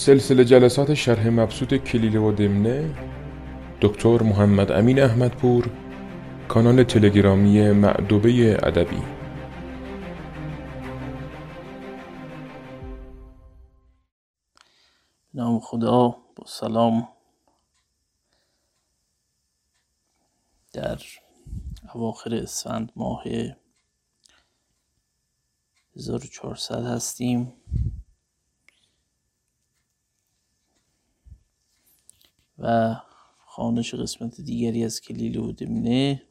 سلسله جلسات شرح مبسوط کلیله و دمنه دکتر محمد امین احمدپور کانال تلگرامی معدوبه ادبی. نام خدا با سلام. در اواخر اسفند ماه 1400 هستیم. و خانش قسمت دیگری از کلیل و دمنه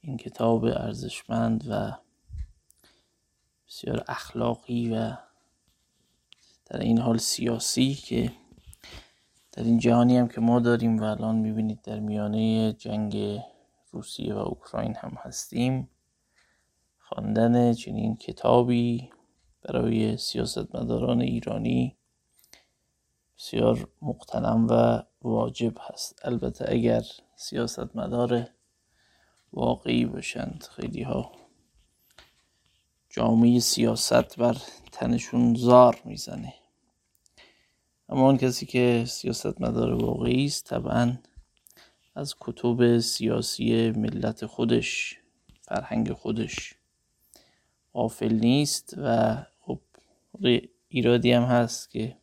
این کتاب ارزشمند و بسیار اخلاقی و در این حال سیاسی که در این جهانی هم که ما داریم و الان می‌بینید در میانه جنگ روسیه و اوکراین هم هستیم خواندن چنین کتابی برای سیاستمداران ایرانی بسیار مقتنم و واجب هست. البته اگر سیاستمدار واقعی باشند خیلی ها جامعه سیاست بر تنشون زار می‌زنه. اما اون کسی که سیاستمدار واقعی است طبعا از کتب سیاسی ملت خودش فرهنگ خودش غافل نیست و خب ایرادی هم هست که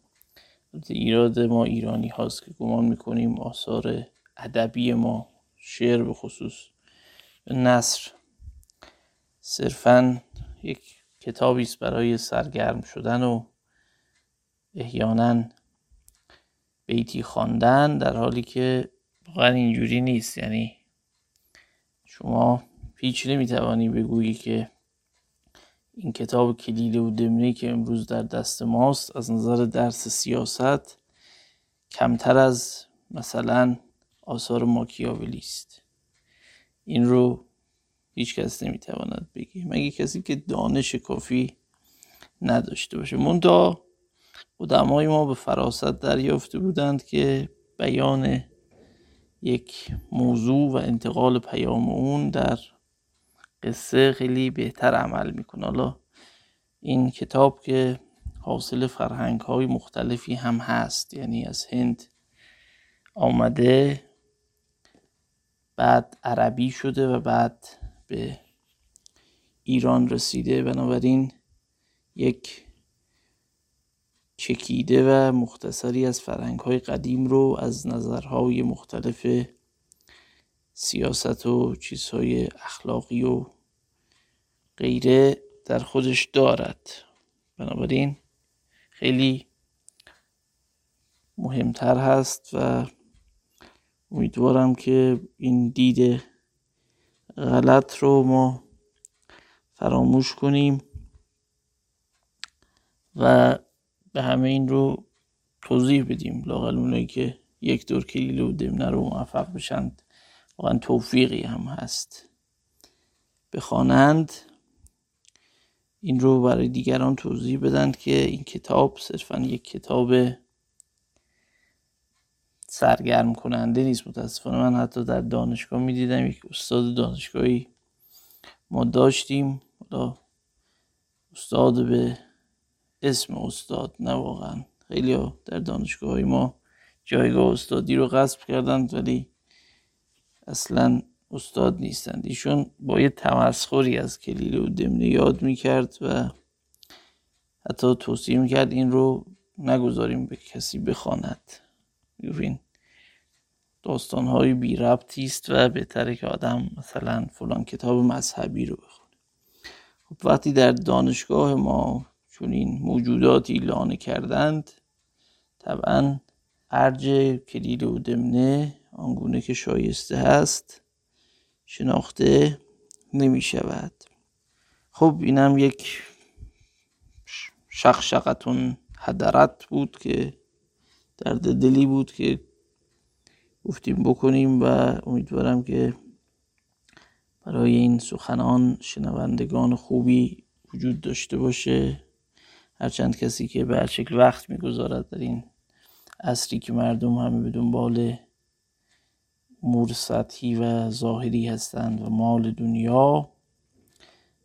ایراد ما ایرانی هاست که گمان می‌کنیم آثار ادبی ما شعر به خصوص نصر صرفا یک کتابی است برای سرگرم شدن و احیانا بیتی خواندن در حالی که واقعا اینجوری نیست. یعنی شما پیچ نمی‌توانی بگویی که این کتاب کلیله و دمنه که امروز در دست ماست از نظر درس سیاست کمتر از مثلا آثار ماکیاولی است. این رو هیچ کس نمی‌تواند بگی مگه کسی که دانش کافی نداشته باشه. منتها قدمای ما به فراست دریافته بودند که بیان یک موضوع و انتقال پیام اون در قصه خیلی بهتر عمل می‌کنه. حالا این کتاب که حاصل فرهنگ های مختلفی هم هست یعنی از هند آمده بعد عربی شده و بعد به ایران رسیده. بنابراین یک چکیده و مختصری از فرهنگ های قدیم رو از نظرهای مختلف سیاست و چیزهای اخلاقی و غیره در خودش دارد. بنابراین خیلی مهمتر هست و امیدوارم که این دید غلط رو ما فراموش کنیم و به همه این رو توضیح بدیم. لاقل اونایی که یک دور کلیله و دمنه رو موفق بشند. واقعا توفیقی هم هست. بخوانند این رو برای دیگران توضیح بدند که این کتاب صرفا یک کتاب سرگرم کننده نیست. متاسفانه من حتی در دانشگاه می‌دیدم یک استاد دانشگاهی ما داشتیم. استاد به اسم استاد نه واقعا. خیلی در دانشگاه های ما جایگاه استادی رو غصب کردند ولی اصلا استاد نیستند. ایشون با یه تمسخری از کلیله و دمنه یاد می‌کرد و حتی توصیه می‌کرد این رو نگذاریم به کسی بخواند. ببین داستان های بی ربطی است و بهتره که آدم مثلا فلان کتاب مذهبی رو بخونه. خب وقتی در دانشگاه ما چون این موجوداتی لانه کردند طبعا ارج کلیل و دمنه آنگونه که شایسته هست شناخته نمی شود خب اینم یک شقشقتون هدرت بود که درد دلی بود که گفتیم بکنیم و امیدوارم که برای این سخنان شنوندگان خوبی وجود داشته باشه. هرچند کسی که به هر شکل وقت می‌گذارد در این اصری که مردم همه به دنبال امور سطحی و ظاهری هستند و مال دنیا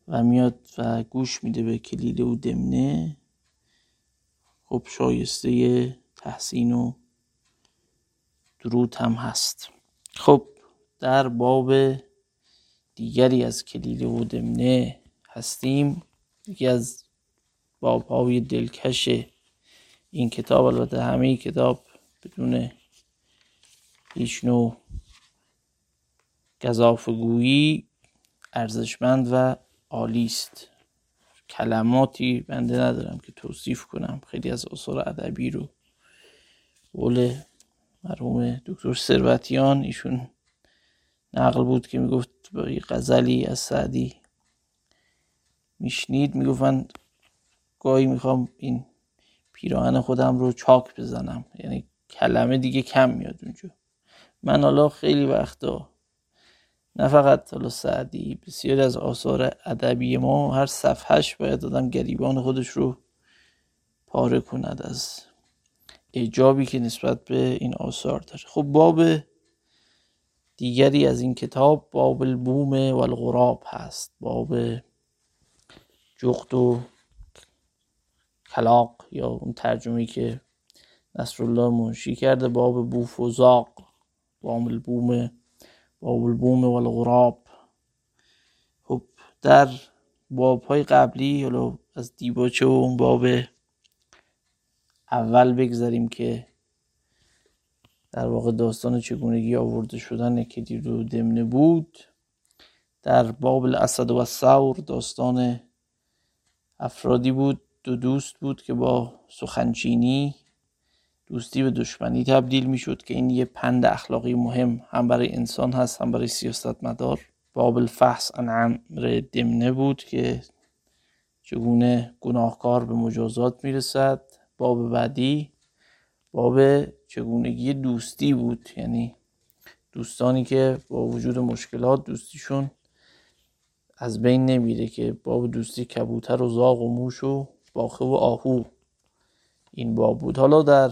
و میاد و گوش میده به کلیله و دمنه. خب شایسته تحسین و درود هم هست. خب در باب دیگری از کلیله و دمنه هستیم. یکی از باب های دلکش این کتاب البته همه کتاب بدون هیچ نوع گذافگویی ارزشمند و عالی است. کلماتی بنده ندارم که توصیف کنم. خیلی از آثار ادبی رو. قول مرحوم دکتر ثروتیان ایشون نقل بود که می‌گفت با غزلی از سعدی میشنید. می‌گفتن گاهی می‌خوام این پیراهن خودم رو چاک بزنم. یعنی کلمه دیگه کم میاد اونجا. من حالا خیلی وقتا نه فقط حالا سعدی بسیاری از آثار ادبی ما هر صفحهش باید دادم گریبان خودش رو پاره کند از اعجابی که نسبت به این آثار داره. خب باب دیگری از این کتاب باب البوم و الغراب هست. باب جغد و کلاق یا اون ترجمه که نصرالله منشی کرده باب بوفوزاق باب البوم باب البوم و الغراب خب در باب های قبلی حالا از دیباچه و اون باب اول بگذاریم که در واقع داستان چگونگی آورده شدن کدی رو دمنه بود. در باب الاسد و الثور داستان افرادی بود دو دوست بود که با سخنچینی دوستی به دشمنی تبدیل می شد که این یه پند اخلاقی مهم هم برای انسان هست هم برای سیاستمدار. باب الفحص ان عمر دمنه بود که چگونه گناهکار به مجازات می‌رسد. باب بعدی باب چگونگی دوستی بود. یعنی دوستانی که با وجود مشکلات دوستیشون از بین نمیره که باب دوستی کبوتر و زاغ و موش و باخه و آهو. این باب بود. حالا در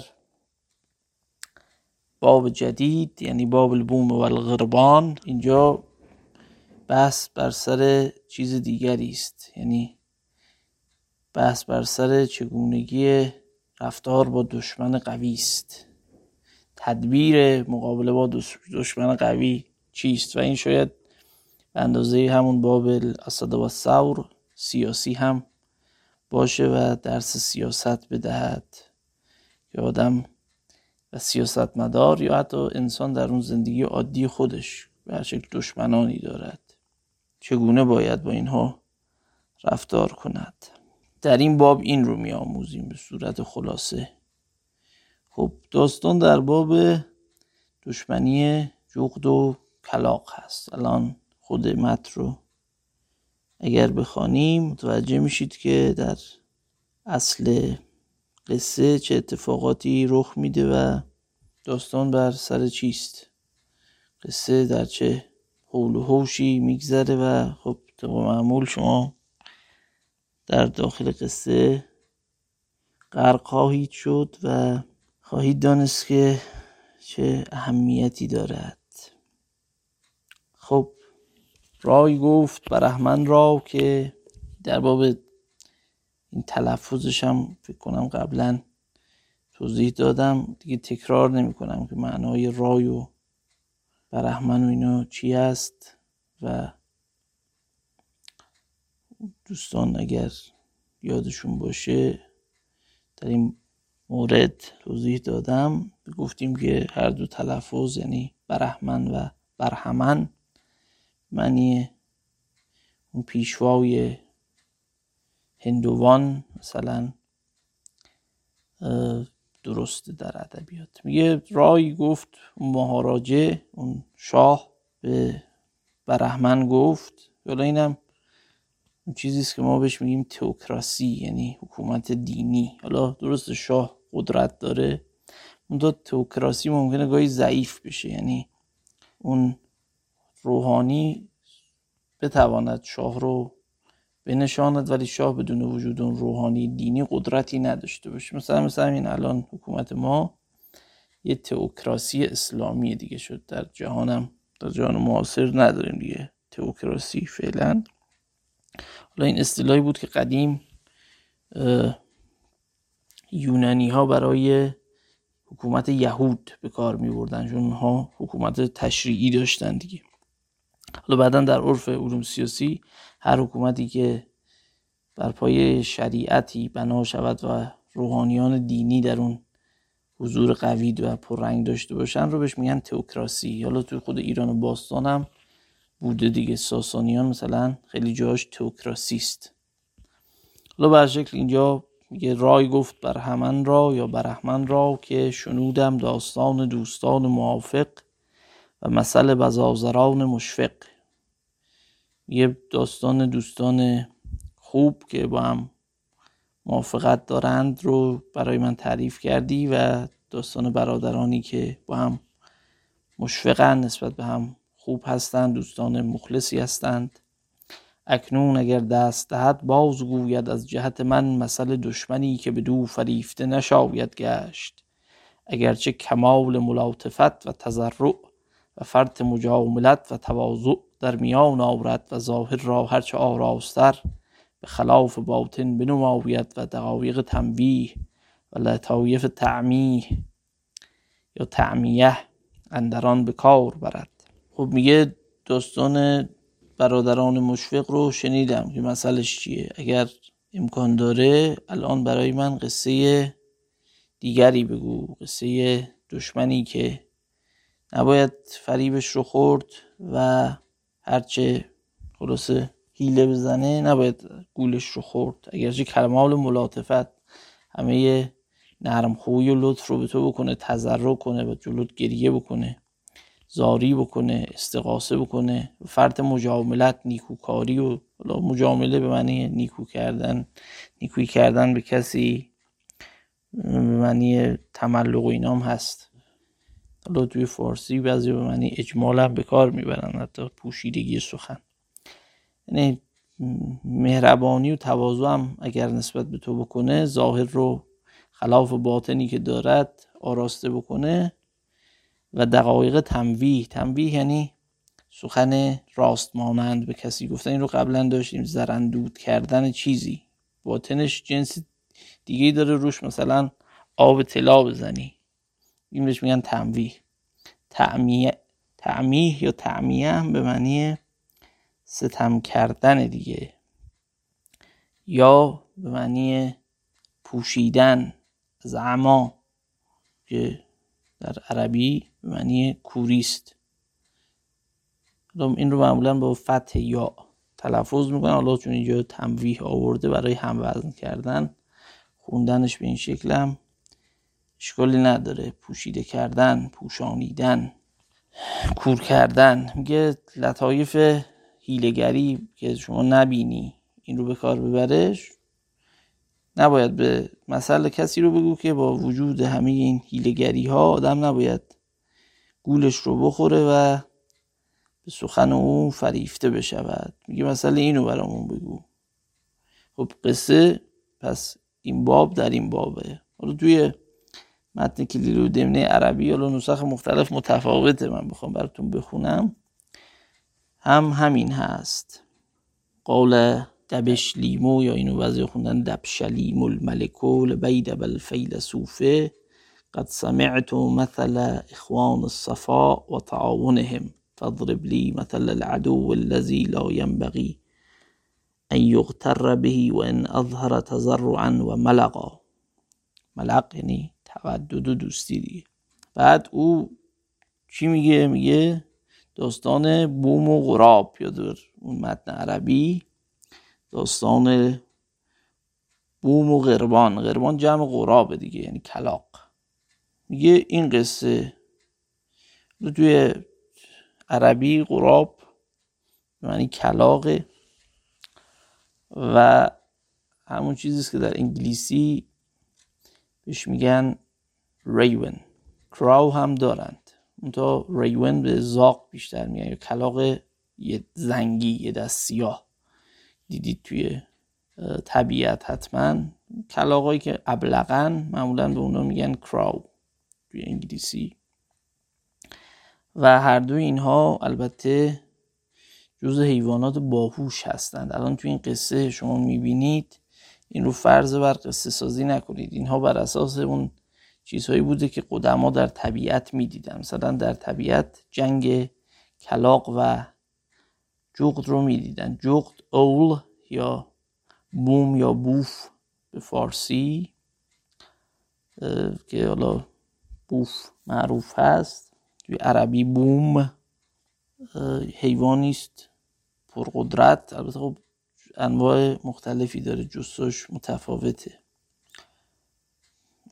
باب جدید یعنی باب البوم و الغربان. اینجا بحث بر سر چیز دیگری است. یعنی بحث بر سر چگونگی رفتار با دشمن قوی است. تدبیر مقابله با دشمن قوی چیست؟ و این شاید به اندازه همون باب الاسد و ثور سیاسی هم باشه و درس سیاست بدهد. که آدم و سیاستمدار یا حتی انسان در اون زندگی عادی خودش به هر شکل دشمنانی دارد. چگونه باید با اینها رفتار کند؟ در این باب این رو می آموزیم به صورت خلاصه. خب داستان در باب دشمنی جغد و کلاق هست. الان خود مت رو اگر بخوانیم متوجه میشید که در اصل قصه چه اتفاقاتی رخ میده و داستان بر سر چیست؟ قصه در چه حول و حوشی میگذره و خب طبق معمول شما در داخل قصه غرق خواهید شد و خواهید دانست که چه اهمیتی دارد. خب رای گفت برهمن را که در باب این تلفظش هم فکر کنم قبلا توضیح دادم. دیگه تکرار نمی کنم که معنای رای و برهمن و اینا چی است و دوستان اگر یادشون باشه در این مورد توضیح دادم. گفتیم که هر دو تلفظ یعنی برهمن و برهمن معنی اون پیشوای هندوان مثلا درسته در ادبیات. میگه رای گفت مهاراجه اون شاه به برهمن گفت. حالا اینم اون چیزیست که ما بهش میگیم تئوکراسی یعنی حکومت دینی. حالا درست شاه قدرت داره. اون تئوکراسی ممکنه گاهی ضعیف بشه یعنی اون روحانی بتواند شاه رو بنشاند ولی شاه بدون وجود اون روحانی دینی قدرتی نداشته باشه. مثلا مثلا این الان حکومت ما یه تئوکراسی اسلامی دیگه شد. در جهانم در جهان معاصر نداریم دیگه. تئوکراسی فعلا. حالا این اصطلاحی بود که قدیم یونانی ها برای حکومت یهود به کار می بردن چون اونها حکومت تشریعی داشتن دیگه. حالا بعدا در عرف علوم سیاسی هر حکومتی که بر پای شریعتی بنا شود و روحانیان دینی در اون حضور قوی و پررنگ داشته باشن رو بهش میگن تئوکراسی. حالا توی خود ایران و باستان هم بوده دیگه. ساسانیان مثلا خیلی جاش تئوکراسی است حالا بر شکل اینجا میگه رای گفت بر همن را یا برهمن را که شنودم داستان دوستان موافق و مثل بزازران مشفق. یه داستان دوستان خوب که با هم موافقت دارند رو برای من تعریف کردی و داستان برادرانی که با هم مشفقن نسبت به هم خوب هستند دوستان مخلصی هستند. اکنون اگر دست دهد باز گوید از جهت من مثل دشمنی که به دو فریفته نشاید گشت. اگرچه کمال ملاطفت و تضرع و فرط مجاملت و تواضع در میان آورد و ظاهر را هرچه آراستر به خلاف باطن بنماید و دقایق تنبیه و لطایف تعمیه یا تعمیه اندران به کار برد. خب میگه داستان برادران مشفق رو شنیدم که مسئلهش چیه؟ اگر امکان داره الان برای من قصه دیگری بگو قصه دشمنی که نباید فریبش رو خورد و هرچه خلاصه هیله بزنه نباید گولش رو خورد. اگرچه کلمال ملاطفت همه نرم خوی و لطف رو به تو بکنه تذرع کنه و جلوت گریه بکنه زاری بکنه استقاسه بکنه. فرد مجاملت نیکوکاری و مجامله به معنی نیکو کردن نیکویی کردن به کسی به معنی تملق و اینام هست. حالا توی فارسی بعضی به معنی اجمال هم به کار می‌برن حتی پوشیدگی سخن. یعنی مهربانی و تواضع هم اگر نسبت به تو بکنه ظاهر رو خلاف باطنی که دارد آراسته بکنه و دقایق تنویه تنویه یعنی سخن راست مانند به کسی گفتن این رو قبلا داشتیم زرندود کردن چیزی. باطنش جنس دیگه داره روش مثلا آب طلا بزنی. این بهش میگن تنویه تعمیه تعمیه یا تعمیه هم به معنی ستم کردن دیگه. یا به معنی پوشیدن از عما که در عربی به معنی کوریست. این رو معمولا با فتح یا تلفظ می‌کنن. حالا چون اینجا تنویه آورده برای هم وزن کردن خوندنش به این شکل اشکالی نداره. پوشیده کردن پوشانیدن کور کردن. میگه لطایف هیلگری که شما نبینی این رو به کار ببرش نباید به مثل کسی رو بگو که با وجود همه این هیلگری ها آدم نباید گولش رو بخوره و به سخن او فریفته بشود. میگه مثلا اینو برامون بگو. خب قصه پس این باب در این بابه. حالا توی متن کلیل و دمنه عربی حالا نسخ مختلف متفاوته. من بخوام براتون بخونم. هم همین هست. قول دبشلیمو یا اینو بعضی خوندن دبشلیم الملکو لبید بالفیلسوفه قد سمعت مثل اخوان الصفاء وتعاونهم فاضرب لي مثل العدو الذي لا ينبغي ان يغتر به وان اظهر تزرعا وملقا ملق یعنی تودد و دوستی دیگه. بعد او چی میگه؟ میگه داستان بوم و غراب. یا در اون متن عربی. داستان بوم و غربان. غربان جمع غراب دیگه یعنی کلاق. میگه این قصه توی عربی غراب یعنی کلاقه و همون چیزیست که در انگلیسی بهش میگن ریون کراو هم دارند. اونتا ریون به زاق بیشتر میگن. یا کلاق یه زنگی یه دست سیاه. دیدید توی طبیعت حتما. کلاقایی که ابلغن معمولا به اونا میگن کراو توی انگلیسی. و هر دو اینها البته جز حیوانات باهوش هستند. الان توی این قصه شما می‌بینید. این رو فرض بر قصه سازی نکنید. اینها بر اساس اون چیزهایی بوده که قدما در طبیعت می‌دیدن مثلا در طبیعت جنگ کلاق و جغد رو می‌دیدن. جغد اول یا بوم یا بوف به فارسی که حالا بوف معروف هست. توی عربی بوم حیوانی است. پرقدرت. البته خب انواع مختلفی داره. جستش متفاوته.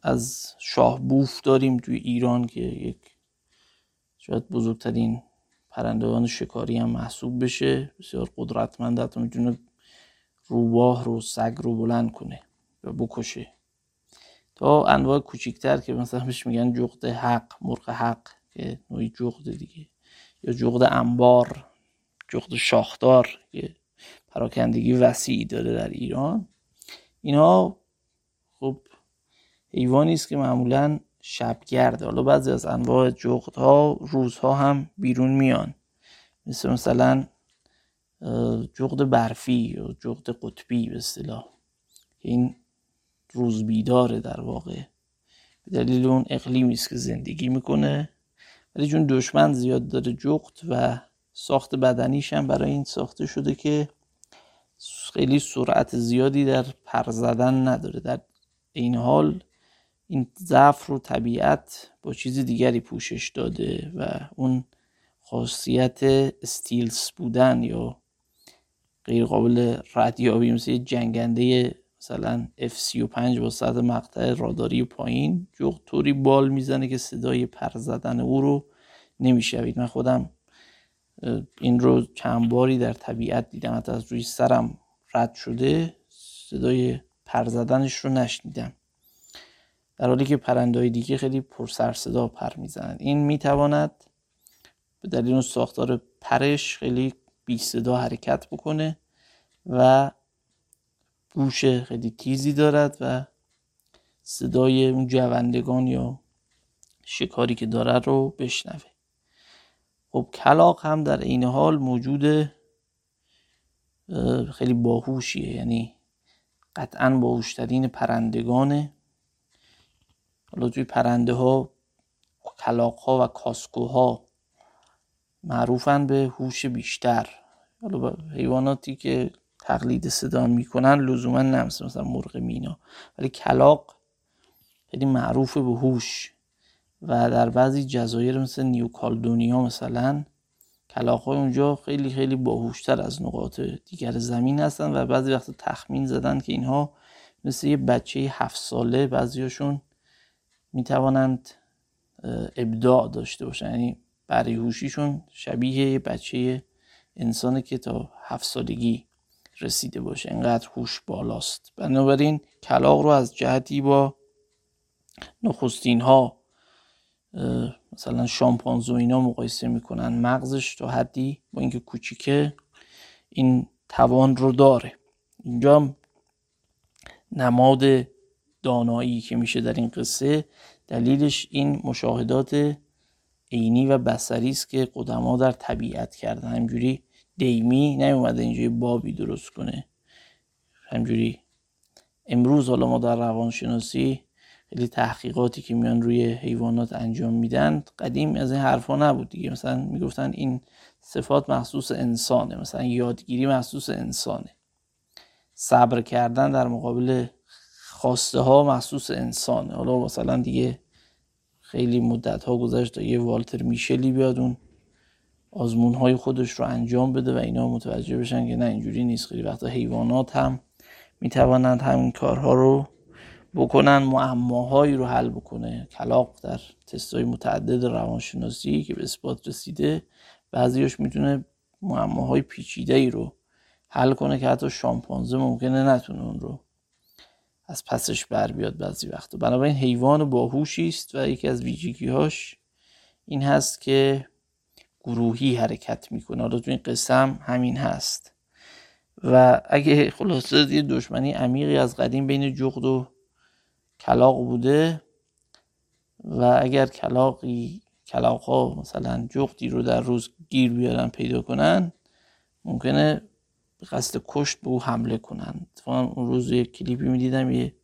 از شاه بوف داریم توی ایران که یک شاید بزرگترین پرندگان شکاری هم محسوب بشه. بسیار قدرتمند حتی می‌تونه روباه رو سگ رو بلند کنه و بکشه. تا انواع کوچیکتر که مثلا بهش میگن جغد حق مرغ حق که نوعی جغد دیگه. یا جغد انبار جغد شاخدار که پراکندگی وسیعی داره در ایران. اینا خب حیوانی است که معمولا شبگرده. حالا بعضی از انواع جغدها روزها هم بیرون میان. مثل مثلا جغد برفی یا جغد قطبی به اصطلاح. این روز بیداره در واقع. به دلیل اون اقلیمی است که زندگی می‌کنه. ولی چون دشمن زیاد داره جغد و ساخت بدنیش هم برای این ساخته شده که خیلی سرعت زیادی در پر زدن نداره. در این حال این ضعف رو طبیعت با چیز دیگری پوشش داده و اون خاصیت استیلز بودن یا غیر قابل ردیابی مثل جنگنده مثلا F35 با سطح مقطع راداری پایین جغ طوری بال می‌زنه که صدای پر زدن او رو نمی‌شوید من خودم این رو چند باری در طبیعت دیدم. حتی از روی سرم رد شده صدای پر زدنش رو نشنیدم. در حالی که پرندهای دیگه خیلی پر سر صدا پر می‌زنند این می‌تواند به دلیل اون ساختار پرش خیلی بی صدا حرکت بکنه و گوش خیلی تیزی دارد و صدای اون جوندگان یا شکاری که دارد رو بشنوه. خب کلاق هم در این حال موجود خیلی باهوشیه. یعنی قطعا باهوشترین پرندگانه. حالا توی پرنده ها کلاق ها و کاسکوها معروفن به هوش بیشتر. حالا حیواناتی که تقلید صدا می‌کنن لزوما نمسه مثلا مرغ مینا. ولی کلاق خیلی معروف به هوش و در بعضی جزایر مثل نیوکالدونیا مثلا کلاق های اونجا خیلی خیلی باهوشتر از نقاط دیگر زمین هستن و بعضی وقت تخمین زدن که اینها مثل یه بچه هفت ساله بعضیاشون می‌توانند ابداع داشته باشن یعنی هوشیشون شبیه یه بچه انسانی که تا هفت سالگی رسیده باشه. انقدر هوش بالاست. بنابراین کلاق رو از جهتی با نخستین ها مثلا شامپانزو اینا مقایسه می‌کنن. مغزش تا حدی با اینکه کوچیکه این توان رو داره. اینجا نماد دانایی که میشه در این قصه دلیلش این مشاهدات عینی و بسری است که قدما در طبیعت کردن همجوری دیمی نیومده اینجوری بابی درست کنه. همجوری امروز حالا ما در روانشناسی خیلی تحقیقاتی که میان روی حیوانات انجام میدن قدیم از این حرفا نبود دیگه. مثلا می‌گفتن این صفات مخصوص انسانه مثلا یادگیری مخصوص انسانه. صبر کردن در مقابل خواسته ها مخصوص انسانه حالا مثلا دیگه خیلی مدت ها گذشت یه والتر میشلی بیاد اون آزمون های خودش رو انجام بده و اینا متوجه بشن که نه اینجوری نیست. خیلی وقتا حیوانات هم می‌توانند همین کارها رو بکنن معماهایی رو حل بکنه. کلاق در تستای متعدد روانشناسی که به اثبات رسیده بعضیش می‌تونه معماهای پیچیده ای رو حل کنه که حتی شامپانزه ممکنه نتونه اون رو از پسش بر بیاد بعضی وقتا. بنابراین حیوان باهوشی است و یکی از ویژگیهاش این هست که گروهی حرکت می‌کنه. حالا تو این هم همین هست. و اگه خلاصه یه دشمنی عمیقی از قدیم بین جغد و کلاق بوده و اگر کلاقی کلاق ها مثلا جغدی رو در روز گیر بیارن پیدا کنن ممکنه به قصد کشت به او حمله کنند. اون روز یک کلیپی می‌دیدم یه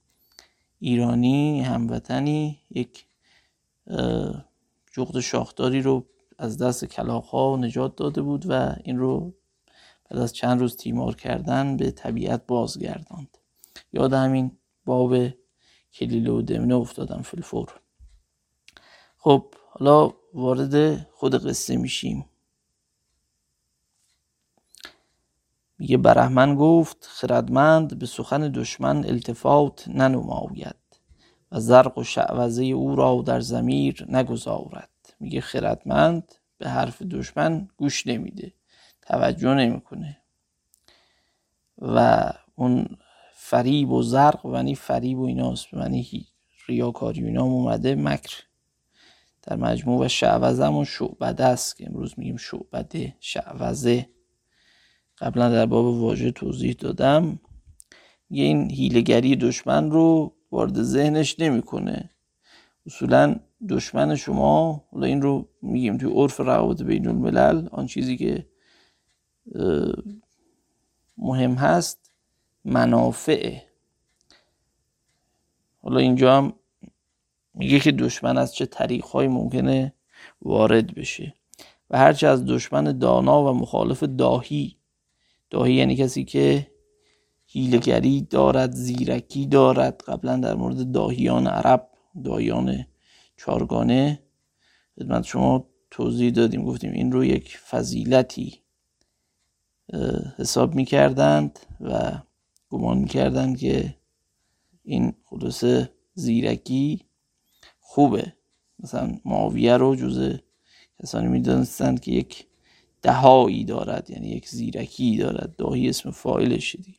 ایرانی هموطنی یک جغد شاخداری رو از دست کلاخ ها نجات داده بود و این رو بعد از چند روز تیمار کردن به طبیعت بازگرداند. یاد همین باب کلیله و دمنه افتادم فلفور. خب حالا وارد خود قصه میشیم. میگه برهمن گفت خردمند به سخن دشمن التفات ننماید و زرق و شعوزه او را در زمیر نگذارد. میگه خردمند به حرف دشمن گوش نمیده توجه نمی‌کنه. و اون فریب و زرق و فریب و ایناست یعنی ریاکاری و اینا اومده مکر. در مجموع و شعوزه همون شعبده است که امروز میگیم شعبده شعوزه قبلا در باب واژه توضیح دادم. یه این هیلگری دشمن رو وارد ذهنش نمی‌کنه. اصولا دشمن شما حالا این رو میگیم توی عرف روابط بین الملل آن چیزی که مهم هست منافعه. حالا اینجا هم میگه که دشمن از چه طریقهایی ممکنه وارد بشه. و هرچه از دشمن دانا و مخالف داهی داهی یعنی کسی که هیلگری دارد زیرکی دارد. قبلا در مورد داهیان عرب داهیان چارگانه خدمت شما توضیح دادیم. گفتیم این رو یک فضیلتی حساب می‌کردند و گمان می‌کردند که این خلوص زیرکی خوبه. مثلا معاویه رو جز کسانی می‌دانستند که یک دهایی دارد یعنی یک زیرکی دارد. داهی اسم فایلش دیگه.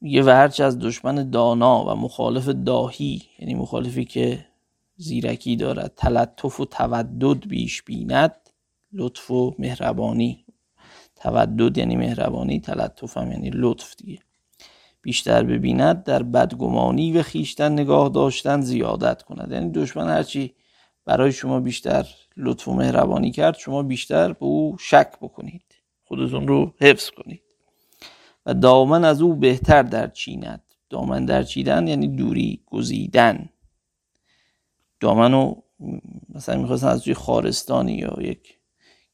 میگه و هرچه از دشمن دانا و مخالف داهی یعنی مخالفی که زیرکی دارد تلطف و تودد بیش بیند لطف و مهربانی. تودد یعنی مهربانی تلطف هم یعنی لطف دیگه. بیشتر ببیند در بدگمانی و خیشتن نگاه داشتن زیادت کند. یعنی دشمن هرچی برای شما بیشتر لطف و مهربانی کرد شما بیشتر به او شک بکنید. خودتون رو حفظ کنید. و دامن از او بهتر در چیند. دامن در چیدن یعنی دوری گزیدن. دامن رو مثلا می‌خواستن از توی خارستانی یا یک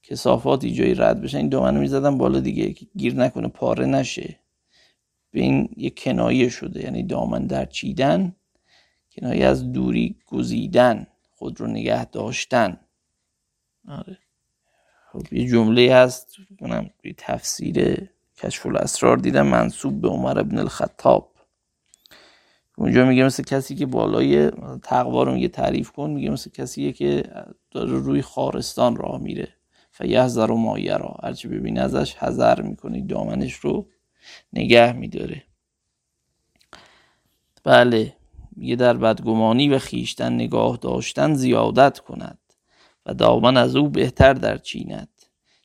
کسافاتی جایی رد بشن این دامن رو می‌زدن بالا دیگه گیر نکنه پاره نشه. به این یک کنایه شده یعنی دامن در چیدن کنایه از دوری گزیدن. خود رو نگه داشتن. آره. خب یه جمله هست کنم تفسیر کشف الاسرار دیدم منصوب به عمر ابن الخطاب. اونجا میگه مثل کسی که بالای تقوا رو میگه تعریف کن میگه مثل کسی که داره روی خارستان راه میره. فیهزر و مایرا هرچی ببینه ازش حذر می‌کنه دامنش رو نگه میداره. بله. میگه در بدگمانی و خیشتن نگاه داشتن زیادت کند و دامن از او بهتر در چیند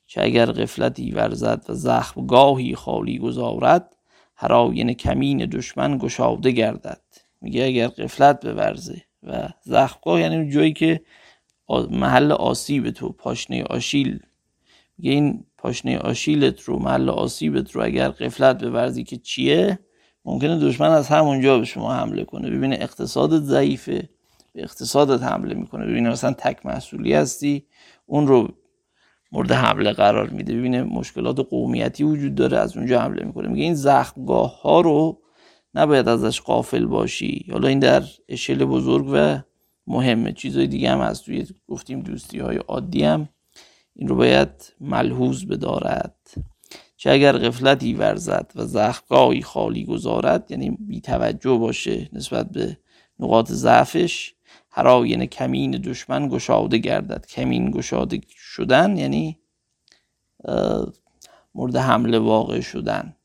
چه اگر غفلتی ورزد و زخمگاهی خالی گذارد هر آینه کمین دشمن گشاده گردد. میگه اگر غفلت بورزه و زخمگاه یعنی جایی که محل آسیب تو پاشنه آشیل. میگه این پاشنه آشیلت رو محل آسیبت رو اگر قفلت بورزی که چیه؟ ممکنه دشمن از همونجا به شما حمله کنه. ببینه اقتصادت ضعیفه به اقتصادت حمله می‌کنه. ببینه مثلا تک محصولی هستی اون رو مورد حمله قرار میده. ببینه مشکلات قومیتی وجود داره از اونجا حمله می‌کنه. میگه این زخمگاه ها رو نباید ازش قافل باشی. حالا این در اشل بزرگ و مهمه. چیزای دیگه هم هست. توی گفتیم دوستی های عادی هم. این رو باید ملحوظ بدارد. چه اگر غفلتی ورزد و زخمگاهی خالی گذارد یعنی بیتوجه باشه نسبت به نقاط ضعفش هر آینه کمین دشمن گشاده گردد. کمین گشاده شدن یعنی مورد حمله واقع شدن.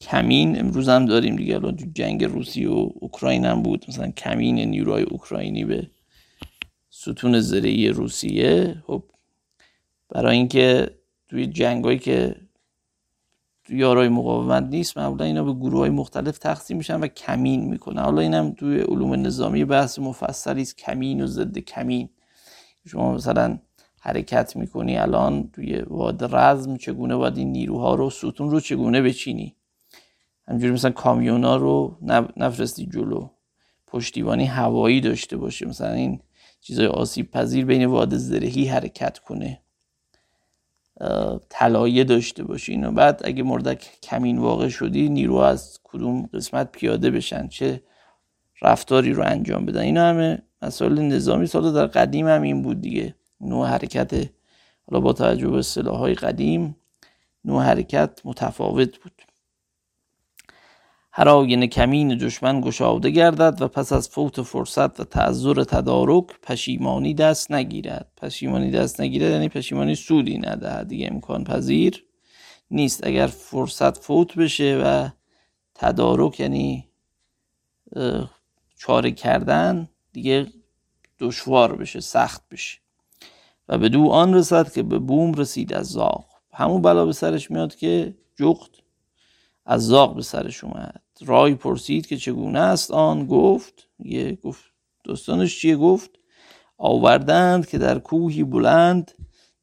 کمین امروز هم داریم دیگه الان جنگ روسی و اوکراین هم بود. مثلا کمین نیروهای اوکراینی به ستون زرعی روسیه. خب برای اینکه توی جنگایی که یارای مقاومت نیست معمولا اینا به گروه های مختلف تقسیم میشن و کمین می‌کنن. حالا اینم توی علوم نظامی بحث مفصلی است کمین و ضد کمین. شما مثلا حرکت می‌کنی الان توی واد رزم چگونه باید این نیروها رو ستون رو چگونه بچینی؟ همجوری مثلا کامیونا رو نفرستی جلو. پشتیبانی هوایی داشته باشه. مثلا این چیزای آسیب پذیر بین واد زرهی حرکت کنه. طلایه داشته باشه اینو بعد اگه مردک کمین واقع شدی نیرو از کدوم قسمت پیاده بشن. چه رفتاری رو انجام بدن. اینا همه مسائل نظامی. سال در قدیم هم این بود دیگه. نوع حرکت حالا با توجه به های قدیم نوع حرکت متفاوت بود. هر آینه کمین دشمن گشاده گردد و پس از فوت فرصت و تعذر تدارک پشیمانی دست نگیرد. پشیمانی دست نگیرد یعنی پشیمانی سودی ندهد. دیگه امکان پذیر نیست. اگر فرصت فوت بشه و تدارک یعنی چاره کردن دیگه دشوار بشه سخت بشه. و به دو آن رسد که به بوم رسید از زاغ. همون بلا به سرش میاد که جغد از زاغ به سرش اومد. رای پرسید که چگونه است آن؟ گفت یه گفت دوستانش چیه؟ گفت آوردند که در کوهی بلند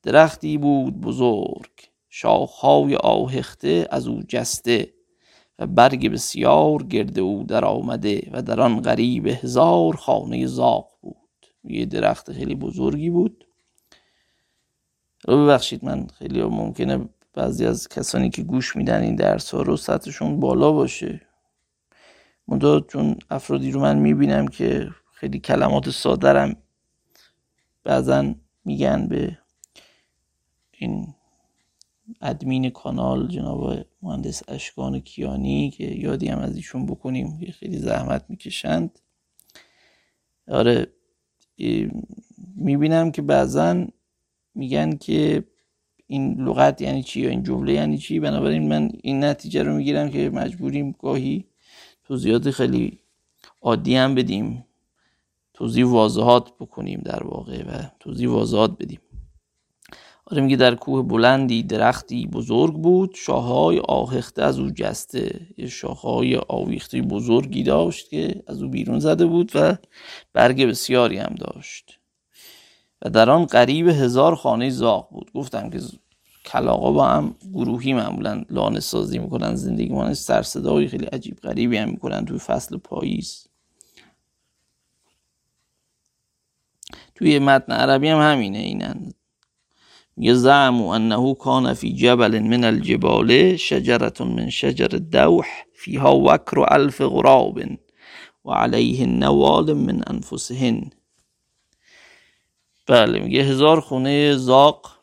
درختی بود بزرگ شاخهای آهخته از او جسته و برگ بسیار گرد او در آمده و در آن غریب هزار خانه زاغ بود. یه درخت خیلی بزرگی بود. رو ببخشید من خیلی ممکنه بعضی از کسانی که گوش میدن این درس ها رو سطحشون بالا باشه. منتها چون افرادی رو من می‌بینم که خیلی کلمات سادرم بعضا میگن به این ادمین کانال جناب مهندس اشکان کیانی که یادی هم از ایشون بکنیم خیلی زحمت می‌کشند. آره می‌بینم که بعضا میگن که این لغت یعنی چی یا این جمله یعنی چی؟ بنابراین من این نتیجه رو می‌گیرم که مجبوریم گاهی توضیحات خیلی عادی هم بدیم. توضیح واضحات بکنیم در واقع و توضیح واضحات بدیم. آره میگه در کوه بلندی درختی بزرگ بود شاخهای آهخته از او جسته. یه شاخهای آویخته بزرگی داشت که از او بیرون زده بود و برگ بسیاری هم داشت. و در آن قریب هزار خانه زاغ بود. گفتم که کلاقا با هم گروهی معمولا لانه سازی می‌کنن زندگی مانش سرصدای خیلی عجیب غریبی هم می‌کنن توی فصل پاییز. توی متن عربی هم همینه اینن. میگه زعمو انه کان فی جبل من الجبال شجرت من شجر دوح فیها وکر الف غراب و علیه نوال من انفسهن. بله میگه هزار خونه زاق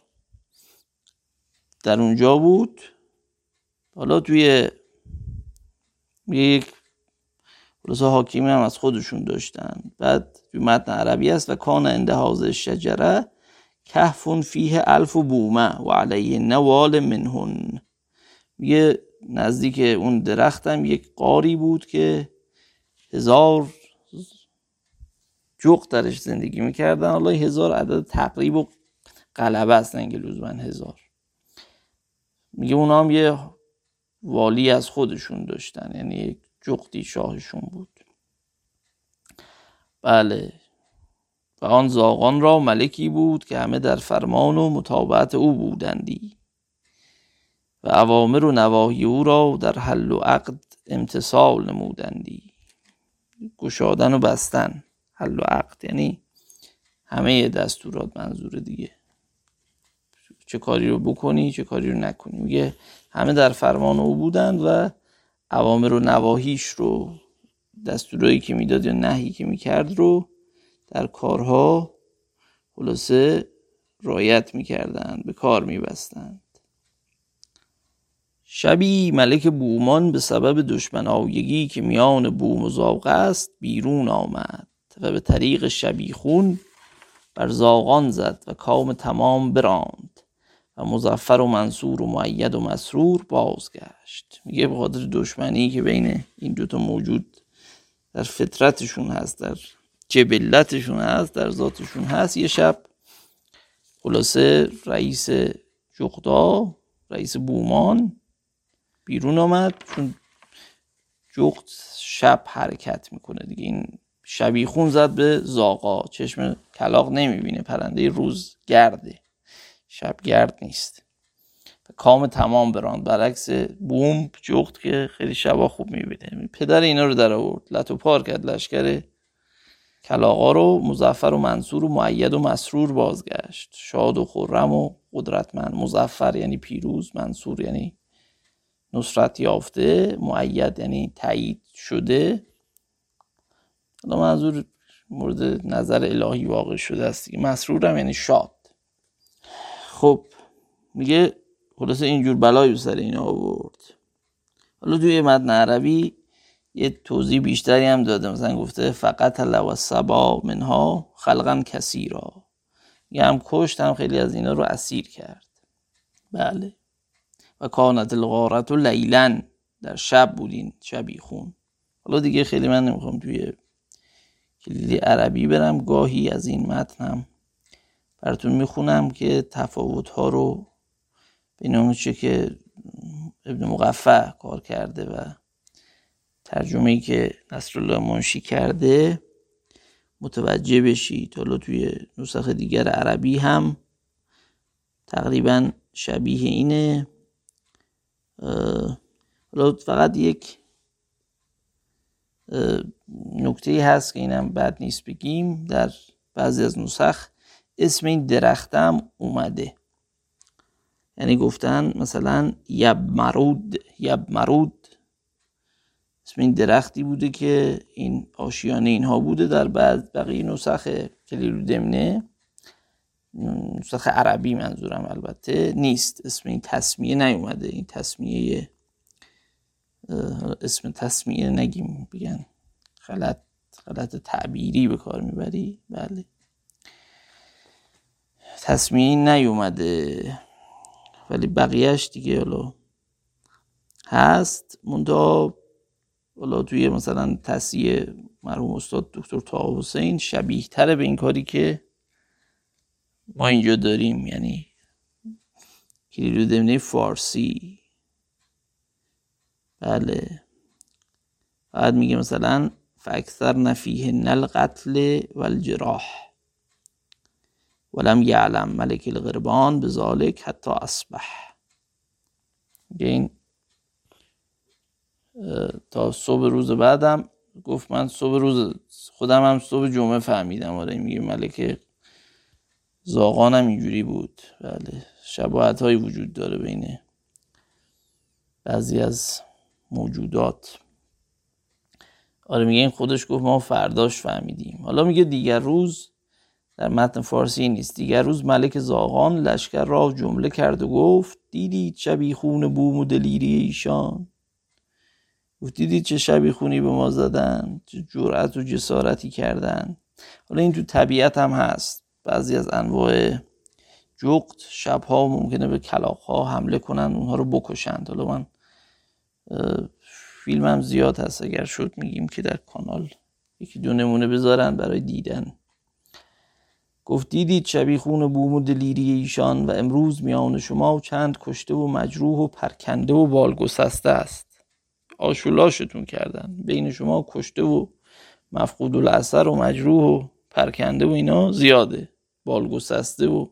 در اونجا بود. حالا توی یک خلاصه حاکمی هم از خودشون داشتن. بعد توی متن عربی است و کان انده شجره کهفون فیه الف و بومه و علیه نوال منهن. میگه نزدیک اون درختم یک قاری بود که هزار جوق درش زندگی می‌کردن. حالا هزار عدد تقریب و قلبه هستن که لزوما هزار. میگه اونا هم یه والی از خودشون داشتن یعنی یک جغدی شاهشون بود. بله. و آن زاغان را ملکی بود که همه در فرمان و مطابعت او بودندی. و اوامر و نواهی او را در حل و عقد امتصال نمودندی. گشادن و بستن حل و عقد یعنی همه دستورات منظور دیگه. چه کاری رو بکنی چه کاری رو نکنی. میگه همه در فرمان او بودند و اوامر و نواهیش رو دستورایی که می‌داد یا نهی که می‌کرد رو در کارها خلاصه رایت می‌کردند به کار میبستند. شبی ملک بومان به سبب دشمن آویگی که میان بوم و زاغ است بیرون آمد و به طریق شبیخون بر زاغان زد و کام تمام براند. و مزفر و منصور و معید و مسرور بازگشت. میگه به خاطر دشمنی که بین این دوتا موجود در فطرتشون هست در جبلتشون هست در ذاتشون هست. یه شب خلاصه رئیس جغدا رئیس بومان بیرون آمد چون جغد شب حرکت می‌کنه دیگه. این شبیخون زد به زاقا چشم کلاق نمی‌بینه پرنده روز گرده. شبگرد نیست. کام تمام براند. برعکس بوم جغت که خیلی شبا خوب می‌بینه. پدر اینا رو در آورد. لطو پار کرد. لشکر کلاغا رو مزفر و منصور و معید و مسرور بازگشت. شاد و خرم و قدرتمند. مزفر یعنی پیروز منصور یعنی نصرت یافته معید یعنی تایید شده. منظور مورد نظر الهی واقع شده است. مسرورم یعنی شاد. خب میگه خلاصه اینجور بلایی سر اینا آورد. حالا توی متن عربی یه توضیح بیشتری هم داده مثلا گفته فقط و سبا منها خلقا کسی را یه هم کشت هم خیلی از اینا رو اسیر کرد. بله. و کانت الغارت و لیلن. در شب بودین شبی خون. حالا دیگه خیلی من نمی‌خوام توی کلیدی عربی برم. گاهی از این متن هم براتون می‌خونم که تفاوت ها رو بین اون چه که ابن مقفع کار کرده و ترجمه ای که نصرالله منشی کرده متوجه بشید حالا توی نسخه دیگر عربی هم تقریبا شبیه اینه. حالا فقط یک نکته هست که اینم بد نیست بگیم در بعضی از نسخ. اسم این درختم اومده. یعنی گفتن مثلا یب مرود یب مرود اسم این درختی بوده که این آشیانه اینها بوده در بعد بقیه نسخ کلیلو دمنه نسخ عربی منظورم البته نیست. اسم این تصمیه نیومده. این تصمیه اسم تصمیه نگیم. بگن غلط غلط تعبیری به کار می‌بری. بله. تصمیه نیومده. ولی بقیهش دیگه حالا هست. منتها حالا توی مثلا تصیه مرحوم استاد دکتر تا حسین شبیه تره به این کاری که ما اینجا داریم. یعنی کلیلو دمنه فارسی. بله. بعد میگه مثلا فاکثر نفیه نل قتل و الجراح. ولم یعلم ملک الغربان به ذالک حتی اصبح. این تا صبح روز بعدم گفت من صبح روز خودم هم صبح جمعه فهمیدم. آره میگه ملک زاغانم اینجوری بود. بله شباهت هایی وجود داره بین بعضی از موجودات. آره میگه این خودش گفت ما فرداش فهمیدیم. حالا میگه دیگر روز در متن فارسی نیست. دیگر روز ملک زاغان لشکر را جمله کرد و گفت دیدید شبی خون بوم و دلیری ایشان؟ گفت دیدید چه شبی خونی به ما زدن چه جرأت و جسارتی کردن؟ حالا این تو طبیعت هم هست. بعضی از انواع جغت شبها ممکنه به کلاقها حمله کنن اونها رو بکشند. حالا من فیلمم زیاد هست. اگر شد میگیم که در کانال یکی دو نمونه بذارن برای دیدن. گفت دیدید شبیخون بوم و دلیری ایشان و امروز میان شما چند کشته و مجروح و پرکنده و بالگسسته است. آشولاشتون کردن. بین شما کشته و مفقود الاثر و مجروح و پرکنده و اینا زیاده. بالگسسته و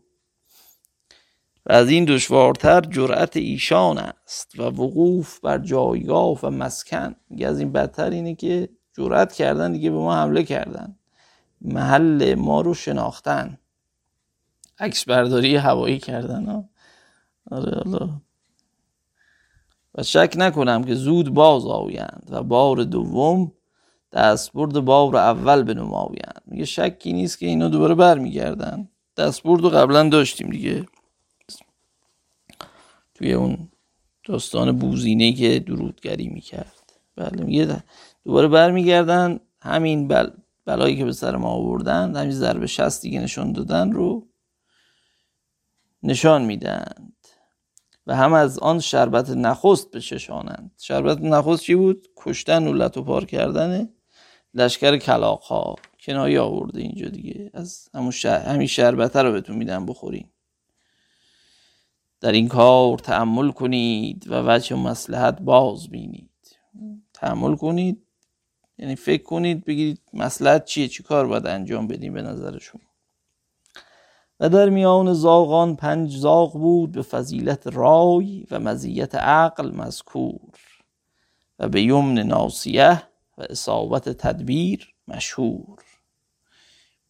و از این دشوارتر جرأت ایشان است و وقوف بر جایگاه و مسکن. از این بدتر اینه که جرأت کردن دیگه به ما حمله کردن. محل ما رو شناختن. عکس برداری هوایی کردن آره و شک نکنم که زود باز آویند و بار دوم دستبرد بار اول بنمایند میگه شکی نیست که اینا دوباره برمیگردن. دستبرد رو قبلا داشتیم دیگه. توی اون داستان بوزینه که درودگری می‌کرد. بله میگه دوباره برمیگردن همین بل بلایی که به سر ما آوردن همین ضرب شستی که نشان دادن رو نشان میدند. و هم از آن شربت نخست بچشانند شربت نخست چی بود؟ کشتن و و پار کردن لشکر کلاق ها کنایه آورده اینجا دیگه. از همون همین شربت رو بهتون میدن بخورین. در این کار تعمل کنید و وجه مسلحت باز بینید. تعمل کنید یعنی فکر کنید بگید مسئلت چیه؟ چی کار باید انجام بدیم به نظر شما؟ و در میان زاغان پنج زاغ بود به فضیلت رای و مزیت عقل مذکور و به یمن ناسیه و اصابت تدبیر مشهور.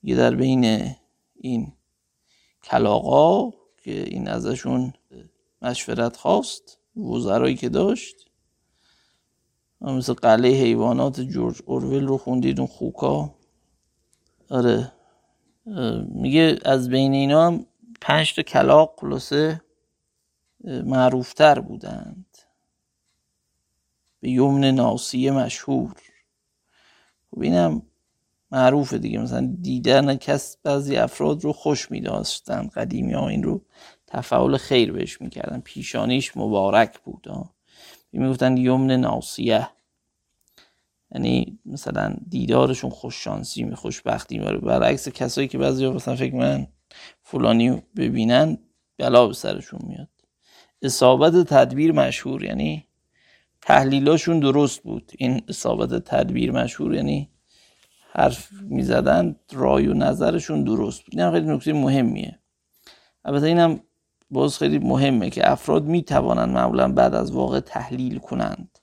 یه در بین این کلاقا که این ازشون مشورت خواست وزرایی که داشت مثل قلعه حیوانات جورج اورول رو خوندید اون خوکا. آره. میگه از بین اینا هم پنج تا کلاق خلاصه معروفتر بودند. به یمن ناسیه مشهور. خب اینم معروفه دیگه. مثلا دیدن کس بعضی افراد رو خوش می داشتن قدیمی ها این رو تفاول خیر بهش می‌کردن. پیشانیش مبارک بود می‌گفتن یمن ناسیه یعنی مثلا دیدارشون خوششانسی می خوشبختی. میاره برعکس کسایی که بعضی مثلا فکر من فلانی ببینن بلا به سرشون میاد. اصابت تدبیر مشهور یعنی تحلیلاشون درست بود. این اصابت تدبیر مشهور یعنی حرف می‌زدن رای و نظرشون درست بود. این خیلی نکته مهمیه. البته اینم باز خیلی مهمه که افراد می‌توانند معمولا بعد از واقع تحلیل کنند.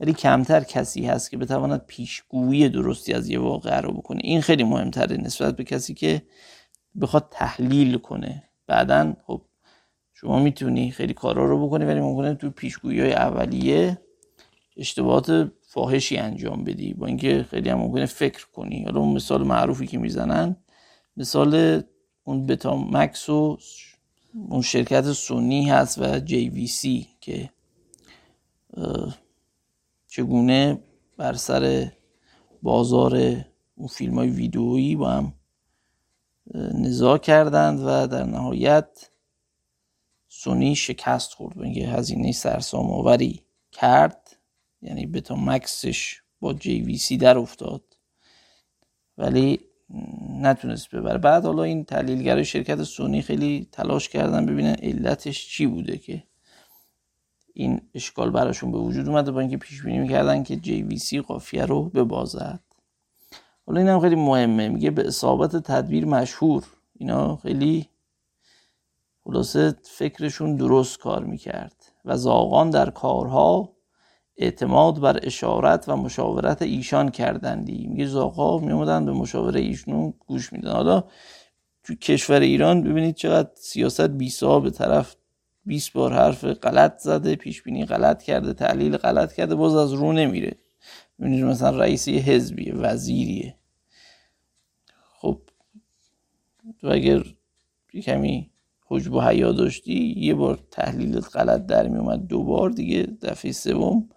ولی کمتر کسی هست که بتواند پیشگویی درستی از یه واقعه رو بکنه. این خیلی مهمتره نسبت به کسی که بخواد تحلیل کنه. بعدا خب شما می‌تونی خیلی کارا رو بکنی ولی ممکنه تو پیشگویی های اولیه اشتباهات فاحشی انجام بدی. با اینکه خیلی هم ممکنه فکر کنی. حالا اون مثال معروفی که می‌زنن مثال اون بتا مکس و اون شرکت سونی هست و جی وی سی که چگونه بر سر بازار اون فیلم های ویدئویی با هم نزاع کردند و در نهایت سونی شکست خورد. و اینکه هزینه سرسام آوری کرد یعنی بتا مکسش با جی وی سی در افتاد. ولی نتونست ببره. بعد حالا این تحلیلگر شرکت سونی خیلی تلاش کردن ببینن علتش چی بوده که این اشکال براشون به وجود اومده با اینکه پیش بینی می‌کردن که جی وی سی قافیه رو ببازد حالا این هم خیلی مهمه. میگه به اصابت تدبیر مشهور. اینا خیلی خلاصه فکرشون درست کار می‌کرد. و زاغان در کارها اعتماد بر اشارت و مشاورت ایشان کردندی. میگه زاغا میومدن به مشاوره ایشون گوش میدن. حالا تو کشور ایران ببینید چقدر سیاست بی به طرف 20 بار حرف غلط زده پیش بینی غلط کرده تحلیل غلط کرده باز از رو نمیره. ببینید مثلا رئیس یه حزبیه وزیریه. خب تو اگر کمی حجب و حیا داشتی یه بار تحلیلت غلط در می اومد دو بار دیگه دفعه سوم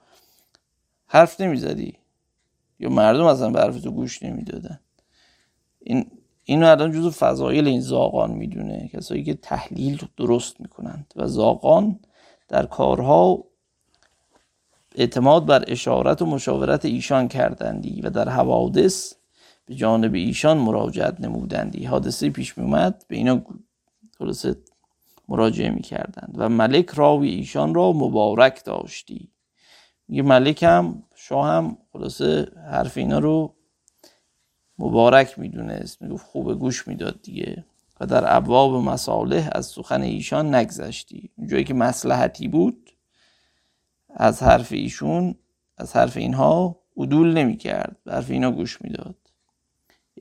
حرف نمی‌زدی؟ یا مردم اصلا به حرف تو گوش نمی‌دادن؟ این اینو الان جزو فضایل این زاغان می‌دونه. کسایی که تحلیل درست می‌کنند. و زاغان در کارها اعتماد بر اشارت و مشاورت ایشان کردندی و در حوادث به جانب ایشان مراجعت نمودندی. حادثه پیش میومد به اینا خلاصه مراجعه می‌کردند. و ملک راوی ایشان را مبارک داشتی. میگه ملک هم شاه هم خلاصه حرف اینا رو مبارک می‌دونست می‌گفت خوب گوش می‌داد دیگه. و در ابواب مصالح از سخن ایشان نگذشتی. جایی که مسلحتی بود از حرف ایشون از حرف اینها عدول نمی‌کرد. به حرف اینا گوش می‌داد.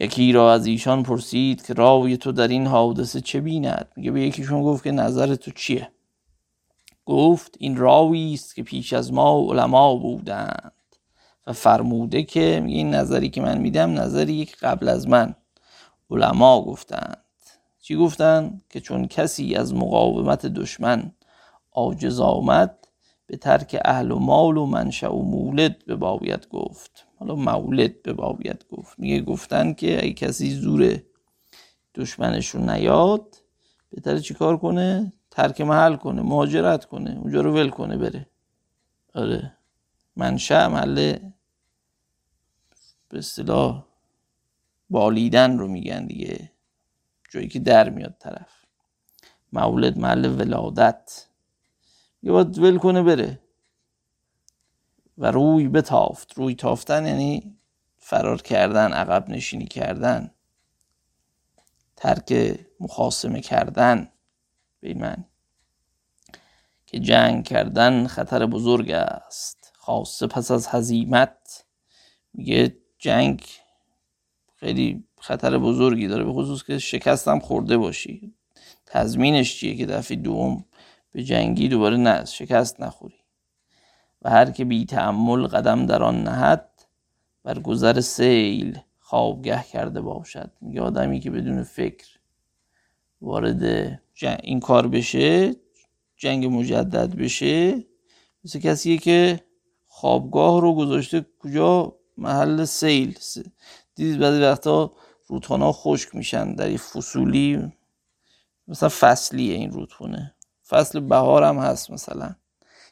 یکی را از ایشان پرسید که راوی تو در این حادثه چه بیند؟ میگه به یکیشون گفت که نظر تو چیه؟ گفت این راوی است که پیش از ما علما بودند و فرموده که این نظری که من میدم نظری که قبل از من. علما گفتند. چی گفتند؟ که چون کسی از مقاومت دشمن عاجز آمد به ترک اهل و مال و منشأ و مولد به باید گفت. حالا مولد به باید گفت. میگه گفتن که اگه کسی زور دشمنشون نیاد بهتره چیکار کنه؟ ترک محل کنه مهاجرت کنه اونجا رو ول کنه بره. آره. منشأ محل به اصطلاح بالیدن رو میگن دیگه. جایی که در میاد طرف. مولد محل ولادت. یه باید ول کنه بره. و روی بتافت. روی تافتن یعنی فرار کردن عقب نشینی کردن. ترک مخاسمه کردن. به من که جنگ کردن خطر بزرگ است. خاصه پس از هزیمت. میگه جنگ خیلی خطر بزرگی داره به خصوص که شکستم خورده باشی. تضمینش چیه که دفعه دوم به جنگی دوباره نه شکست نخوری؟ و هر که بی تعمل قدم در آن نهد بر گذر سیل خوابگه کرده باشد. میگه آدمی که بدون فکر وارد این کار بشه جنگ مجدد بشه. مثل کسیه که خوابگاه رو گذاشته کجا؟ محل سیل. دیدید بعضی وقتا رودخانه خشک میشن در یه فصولی. مثلا فصلیه این رودخونه. فصل بهار هم هست مثلا.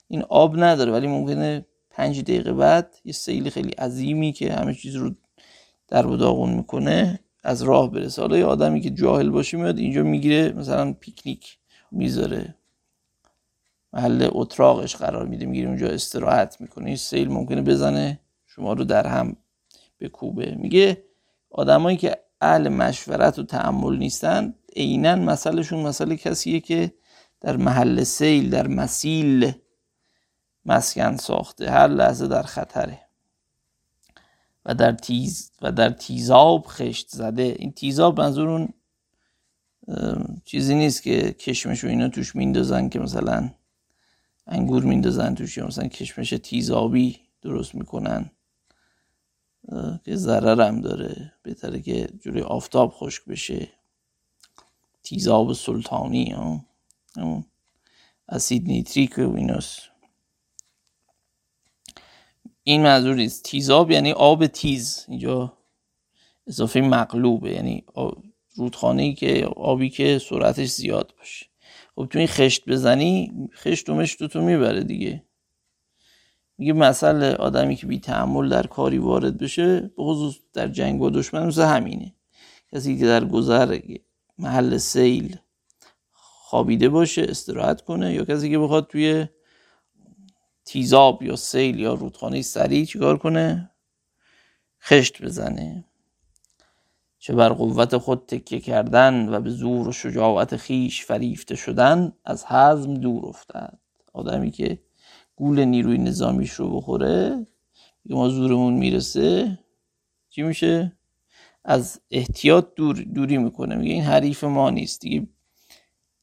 این آب نداره ولی ممکنه پنج دقیقه بعد یه سیل خیلی عظیمی که همه چیز رو در و داغون می‌کنه از راه برسه. حالا یه آدمی که جاهل باشه میاد اینجا می‌گیره مثلا پیکنیک می‌ذاره. محل اتراقش قرار میده می‌گیره اونجا استراحت می‌کنه. این سیل ممکنه بزنه شما رو در هم بکوبه. میگه آدمایی که اهل مشورت و تعمل نیستن عینا مسئلهشون مسئله کسیه که در محل سیل در مسیل مسکن ساخته. هر لحظه در خطره. و در تیز و در تیزاب خشت زده. این تیزاب منظور اون چیزی نیست که کشمش و اینا توش میندازن که مثلا انگور میندازن توش یا مثلا کشمش تیزابی درست می‌کنن. که ضرر هم داره. بهتره که جوری آفتاب خشک بشه. تیزاب سلطانی ها. اسید نیتریک و ایناست. این منظور نیست. تیزاب یعنی آب تیز. اینجا اضافه مقلوبه یعنی رودخانه ای که آبی که سرعتش زیاد باشه. خب تو این خشت بزنی خشت و مشت تو می‌بره دیگه. میگه مسئله آدمی که بی تحمل در کاری وارد بشه به خصوص در جنگ با دشمن مثل همینه. کسی که در گذر محل سیل خوابیده باشه استراحت کنه یا کسی که بخواد توی تیزاب یا سیل یا رودخانه سریع چیکار کنه؟ خشت بزنه. چه بر قوت خود تکیه کردن و به زور و شجاعت خیش فریفته شدن از حزم دور افتد. آدمی که گول نیروی نظامیش رو بخوره ما زورمون می‌رسه چی میشه؟ از احتیاط دور دوری می‌کنه. میگه این حریف ما نیست. دیگه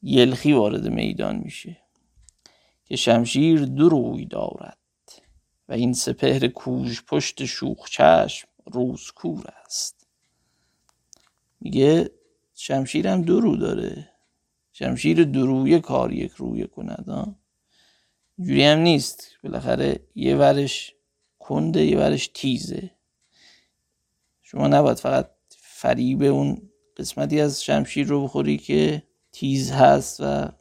یلخی وارد میدان میشه. که شمشیر دو روی دارد و این سپهر کوش پشت شوخ چشم روز کور است. میگه شمشیر هم دو رو داره. شمشیر دو روی کار یک روی کند جوری هم نیست. بالاخره یه ورش کنده یه ورش تیزه. شما نباید فقط فریب اون قسمتی از شمشیر رو بخوری که تیز هست و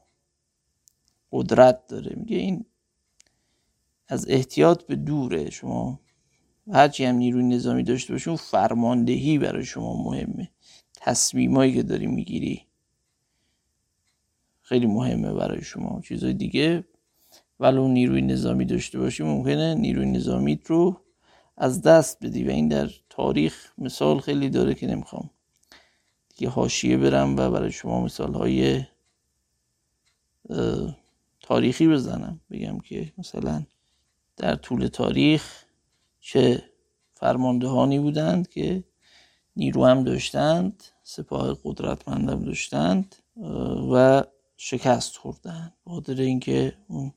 قدرت داره. میگه این از احتیاط به دوره شما. هرچی هم نیروی نظامی داشته باشی فرماندهی برای شما مهمه. تصمیمایی که داری می‌گیری خیلی مهمه برای شما. چیزای دیگه ولو نیروی نظامی داشته باشی ممکنه نیروی نظامیت رو از دست بدی و این در تاریخ مثال خیلی داره که نمی‌خوام دیگه حاشیه برم و برای شما مثال های تاریخی بزنم. بگم که مثلا در طول تاریخ چه فرماندهانی بودند که نیرو هم داشتند سپاه قدرتمند هم داشتند و شکست خوردن بخاطر اینکه اون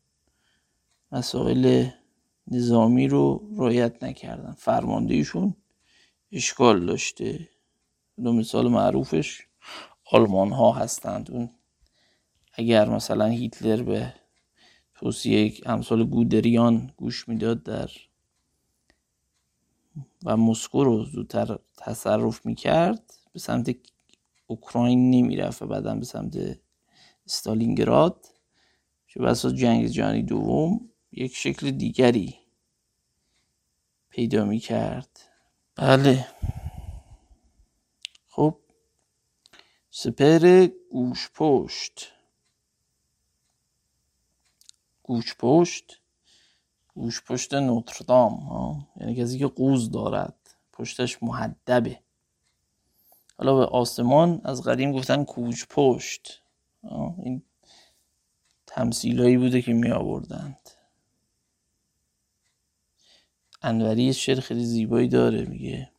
مسائل نظامی رو رایت نکردن. فرماندهیشون اشکال داشته. دو مثال معروفش آلمان ها هستند. اون اگر مثلا هیتلر به توصیه امثال گودریان گوش می‌داد در و مسکو رو زودتر تصرف می‌کرد. به سمت اوکراین نمی‌رفت و بعدا به سمت استالینگراد. چه بسا جنگ جهانی دوم یک شکل دیگری پیدا می‌کرد. بله. خب سپر گوش پشت گوش پشت. گوش پشت نوتردام یعنی کسی که قوز دارد. پشتش محدبه. حالا به آسمان از قدیم گفتن کوچ پشت. این تمثیلایی بوده که می آوردند. انوری شعر خیلی زیبایی داره میگه.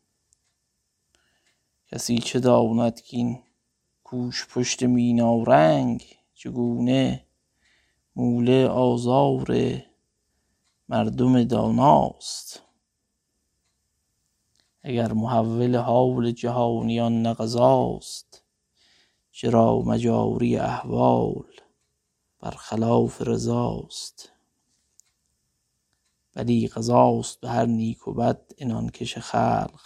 کسی چه داند که این کوش پشت مینا رنگ چگونه موله آزار مردم داناست. اگر محول حال جهانیان نقضاست چرا مجاری احوال خلاف رضاست؟ ولی قضاست به هر نیک و بد انان کش خلق.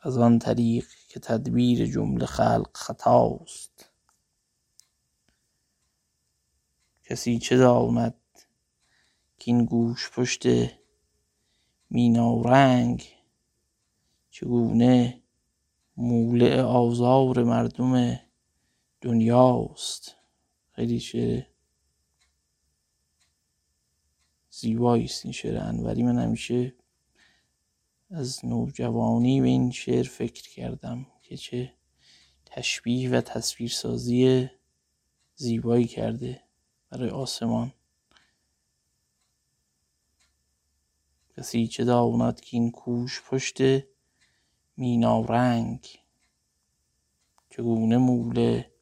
از آن طریق که تدبیر جمله خلق خطاست. کسی چه داند که این گوش پشت رنگ؟ چگونه مولع آزار مردم دنیاست؟ خیلی شعر زیبایی است این شعر انوری. من همیشه از نوجوانی به این شعر فکر کردم که چه تشبیه و تصویرسازی زیبایی کرده. برای آسمان. کسی چه داند که این کوش پشت مینا رنگ؟ چگونه موله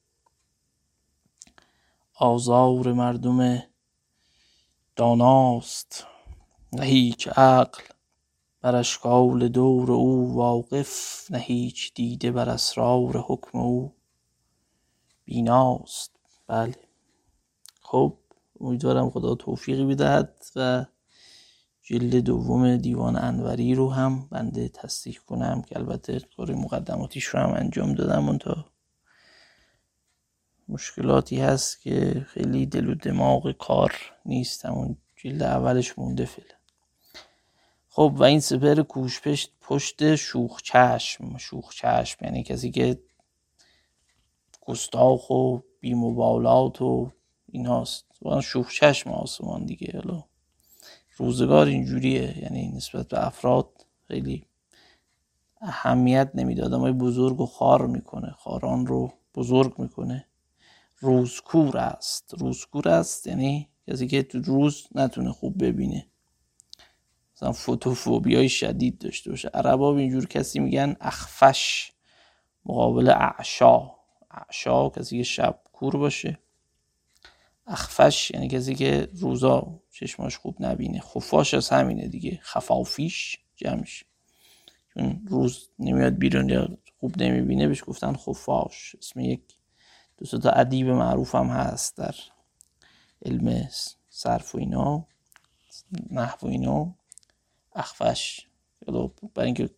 آزار مردم داناست؟ نه هیچ عقل بر اشکال دور او واقف نه هیچ دیده بر اسرار حکم او بیناست. بله. خب امیدوارم خدا توفیقی بدهد و جلد دوم دیوان انوری رو هم بنده تصدیق کنم که البته کار مقدماتیش رو هم انجام دادم اون تا مشکلاتی هست که خیلی دل و دماغ کار نیست. همون جلد اولش مونده فعلا. خب و این سپر کوش پشت پشت شوخ چشم. شوخ چشم یعنی کسی که گستاخ و بیمبالات و ایناست و شوخ چشم آسمان دیگه. حالا روزگار اینجوریه. یعنی نسبت به افراد خیلی اهمیت نمی‌داد اما بزرگ و خار می‌کنه. خاران رو بزرگ می‌کنه. روزکور است. روزکور است یعنی کسی که تو روز نتونه خوب ببینه. مثلا فوتوفوبیای شدید داشته باشه. عربا به اینجور کسی میگن اخفش مقابل اعشا. اعشا کسی که شب کور باشه. اخفش یعنی کسی که روزا چشماش خوب نبینه. خفاش از همینه دیگه. خفافیش جمعش. چون روز نمیاد بیرون یا خوب نمی‌بینه بهش گفتن خفاش. اسم یک دو تا ادیب معروف هم هست در علم صرف و اینا نحو و اینا. اخفش. برای اینکه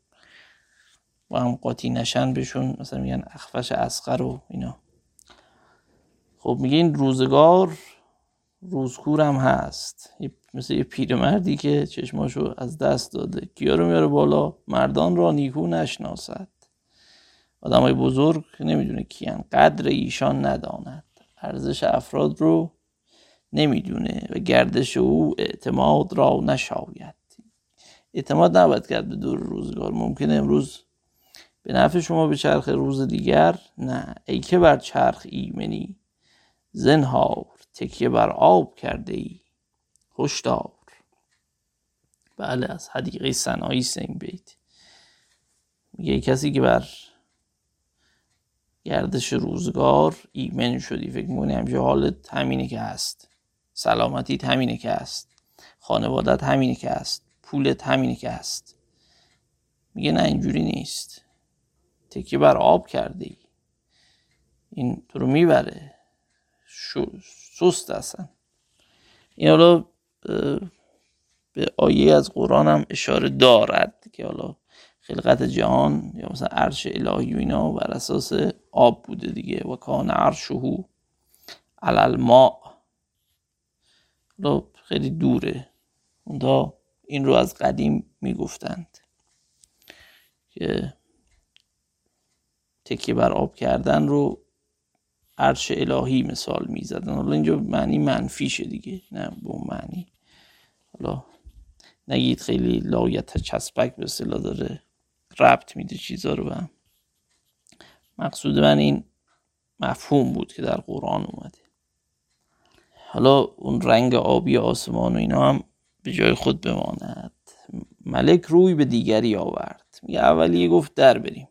با هم قاطی نشن بهشون مثلا میگن اخفش اسقر و اینا. خب میگه این روزگار روزکور هم هست مثل یه پیرمردی که چشماشو از دست داده. کیا رو میاره بالا؟ مردان را نیکو نشناسد. آدم های بزرگ نمی‌دونه کیان. قدر ایشان نداند. ارزش افراد رو نمی‌دونه و گردش او اعتماد را نشاید. اعتماد نباید کرد به دور روزگار. ممکنه امروز به نفع شما به چرخ روز دیگر؟ نه. ای که بر چرخ ایمنی. زنهار تکیه بر آب کرده ای هشدار. بله از حدیقه سنایی این بیت. میگه کسی که بر گردش روزگار ایمن شدی فکر می‌کنی همچه حالت همینه که هست. سلامتیت همینه که هست. خانوادت همینه که هست. پولت همینه که هست. میگه نه اینجوری نیست. تکیه بر آب کرده ای این تو رو می‌بره. سست هستن. این حالا به آیه از قرآن هم اشاره دارد که حالا خلقت جهان یا مثلا عرش الهی و اینا بر اساس آب بوده دیگه. و کان عرشه علل ما خیلی دوره. اونها این رو از قدیم می‌گفتند که تکیه بر آب کردن رو عرش الهی مثال می‌زدن. حالا اینجا معنی منفیشه دیگه نه به معنی. حالا نگید خیلی لایت چسبک به صلاح داره ربط میده چیزا رو به مقصود من این مفهوم بود که در قرآن اومده. حالا اون رنگ آبی آسمان و اینا هم به جای خود بماند. ملک روی به دیگری آورد. میگه اولیه گفت در بریم.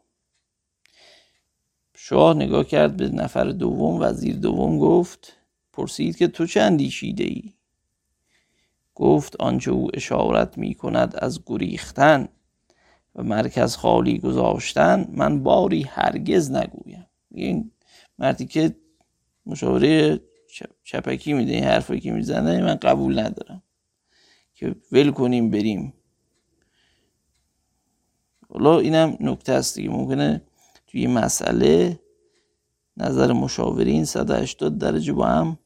شاه نگاه کرد به نفر دوم وزیر دوم گفت پرسید که تو چه اندیشیده ای گفت آنچه او اشارت می کند از گریختن و مرکز خالی گذاشتن من باری هرگز نگویم. این مردی که مشاوره چپکی میده این حرفی که می‌زنه من قبول ندارم. که ول کنیم بریم. حالا اینم نکته است دیگه. ممکنه توی مسئله. نظر مشاورین 180 درجه با هم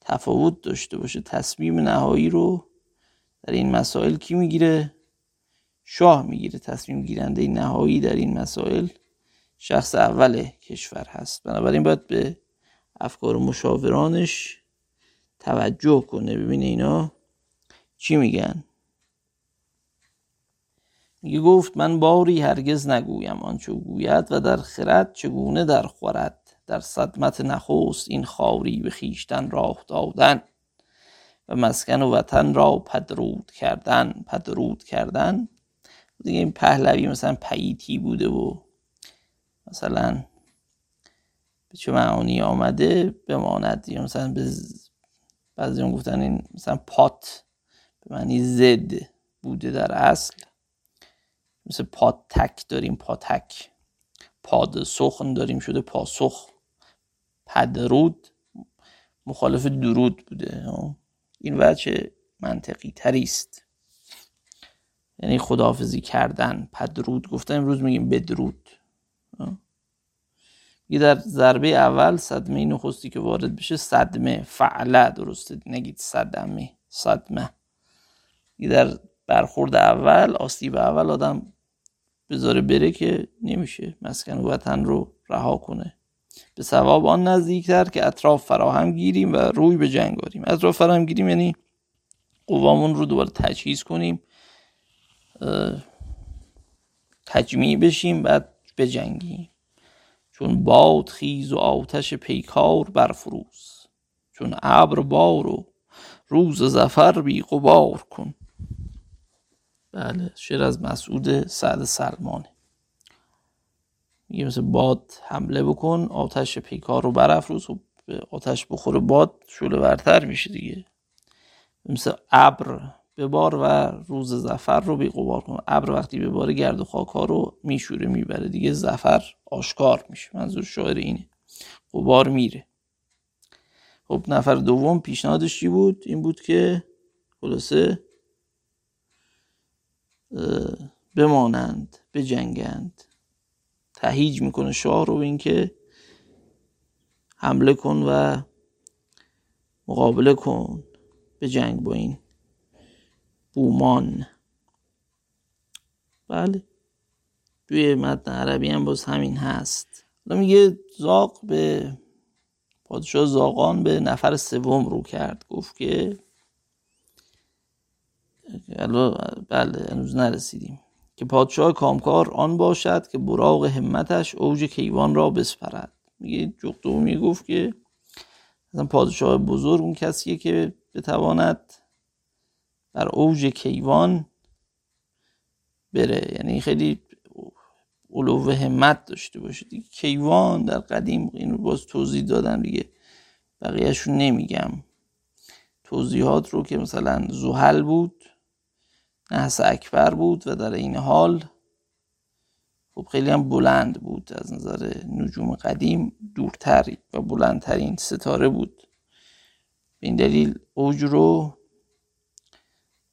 تفاوت داشته باشه. تصمیم نهایی رو در این مسائل کی می‌گیره؟ شاه می‌گیره. تصمیم گیرنده نهایی در این مسائل شخص اول کشور هست. بنابراین باید به افکار مشاورانش توجه کنه. ببینه اینا چی میگن؟ میگه گفت من باری هرگز نگویم آنچه گوید و در خرد چگونه در خورد؟ در صدمت نخست این خاری به خیشتن راه دادن و مسکن و وطن را پدرود کردن پدرود کردن؟ دیگه این پهلوی مثلا پیتی بوده و مثلا به چه معانی آمده بماند؟ یا مثلا به بعضی گفتن این مثلا پات به معنی زد بوده در اصل. مثل پاتک داریم پاتک. پاد سخن داریم شده پاسخ. پدرود مخالف درود بوده. این وجه منطقی تری است یعنی خداحافظی کردن پدرود گفتن. امروز میگیم بدرود. یه در ضربه اول صدمه نخستی که وارد بشه صدمه. فعله درسته. نگید صدمه. صدمه. یه در برخورد اول آسیب اول آدم بذاره بره که نمیشه. مسکن وطن رو رها کنه. به ثواب آن نزدیکتر که اطراف فراهم گیریم و روی به جنگ آریم. اطراف فراهم گیریم یعنی قوامون رو دوباره تجهیز کنیم تجمیع بشیم بعد بجنگیم. چون باد خیز و آتش پیکار برفروز. چون ابر بار و روز زفر بی قبار کن. بله شعر از مسعود سعد سلمانه میگه مثل باد حمله بکن آتش پیکار رو برافروز و به آتش بخوره باد شوله ورتر میشه دیگه. مثل ابر ببار و روز زفر رو بیقبار کن. ابر وقتی بباره گرد و خاک ها رو میشوره می‌بره دیگه زفر آشکار میشه. منظور شاعر اینه. قبار میره. خب نفر دوم پیشنهادش چی بود؟ این بود که خلاصه بمانند بجنگند. تهیج می‌کنه شاه رو اینکه حمله کن و مقابله کن به جنگ با این بومان. بله. توی متن عربی هم باز همین هست. حالا میگه زاق به پادشاه زاقان به نفر سوم رو کرد. گفت که بله هنوز نرسیدیم. که پادشاه کامکار آن باشد که براغ همتش اوج کیوان را بسپرد. میگه جغدو گفت که مثلا پادشاه بزرگ اون کسیه که بتواند در اوج کیوان بره. یعنی خیلی علو همت داشته باشه. دیگه کیوان در قدیم این باز توضیح دادم دیگه. بقیهشون نمیگم. توضیحات رو که مثلا زحل بود نحس اکبر بود و در این حال خب خیلی هم بلند بود. از نظر نجوم قدیم دورتر و بلندترین ستاره بود. به این دلیل اوج رو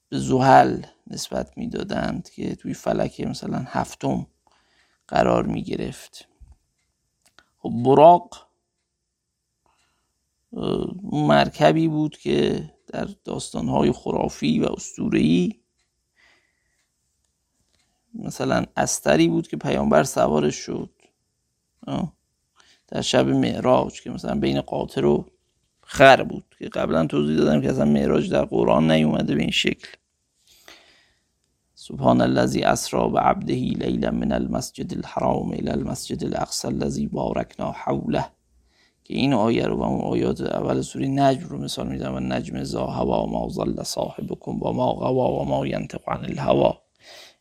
به زحل نسبت می‌دادند که توی فلک مثلا هفتم قرار می گرفت خب براق مرکبی بود که در داستانهای خرافی و اسطوره‌ای مثلا استری بود که پیامبر سوارش شد. در شب معراج که مثلا بین قاطر و خر بود که قبلا توضیح دادم که اصلا معراج در قرآن نیومده به این شکل. سبحان الذي اسرا بعبده لیلا من المسجد الحرام الى المسجد الاقصى الذي بارکنا حوله. که این آیه رو و اون آیات اول سوره نجم رو مثال می‌زنم. و نجم زا هوا ما ظل صاحبكم و ما غوا و ما عن الهوا.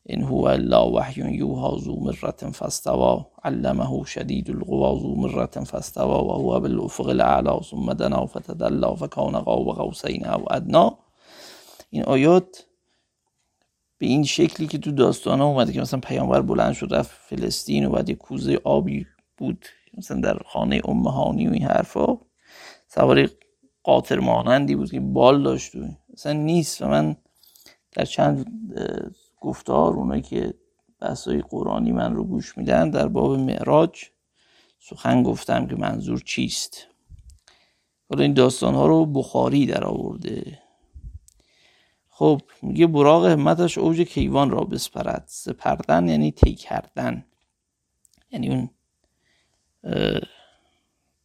این هو الا وحی یوها ذو مرت فاستوا علمه شدید القوا ذو مرت فاستوا و هو بالافق الاعلا ثم دنا فتدلا فکان قاب قوسین او ادنا. این آیات به این شکلی که تو داستان اومده که مثلا پیامبر بلند شد رفت فلسطین و بعد یه کوزه آبی بود مثلا در خانه امهانی و این حرفا. سواری قاطر مانندی بود که بال داشت و مثلا نیست و من در چند گفتار اونایی که بحثای قرآنی من رو گوش میدن در باب معراج سخن گفتم که منظور چیست؟ حالا این داستان ها رو بخاری در آورده. خب میگه براغ همتش اوج کیوان را بسپرد. سپردن یعنی تی کردن. یعنی اون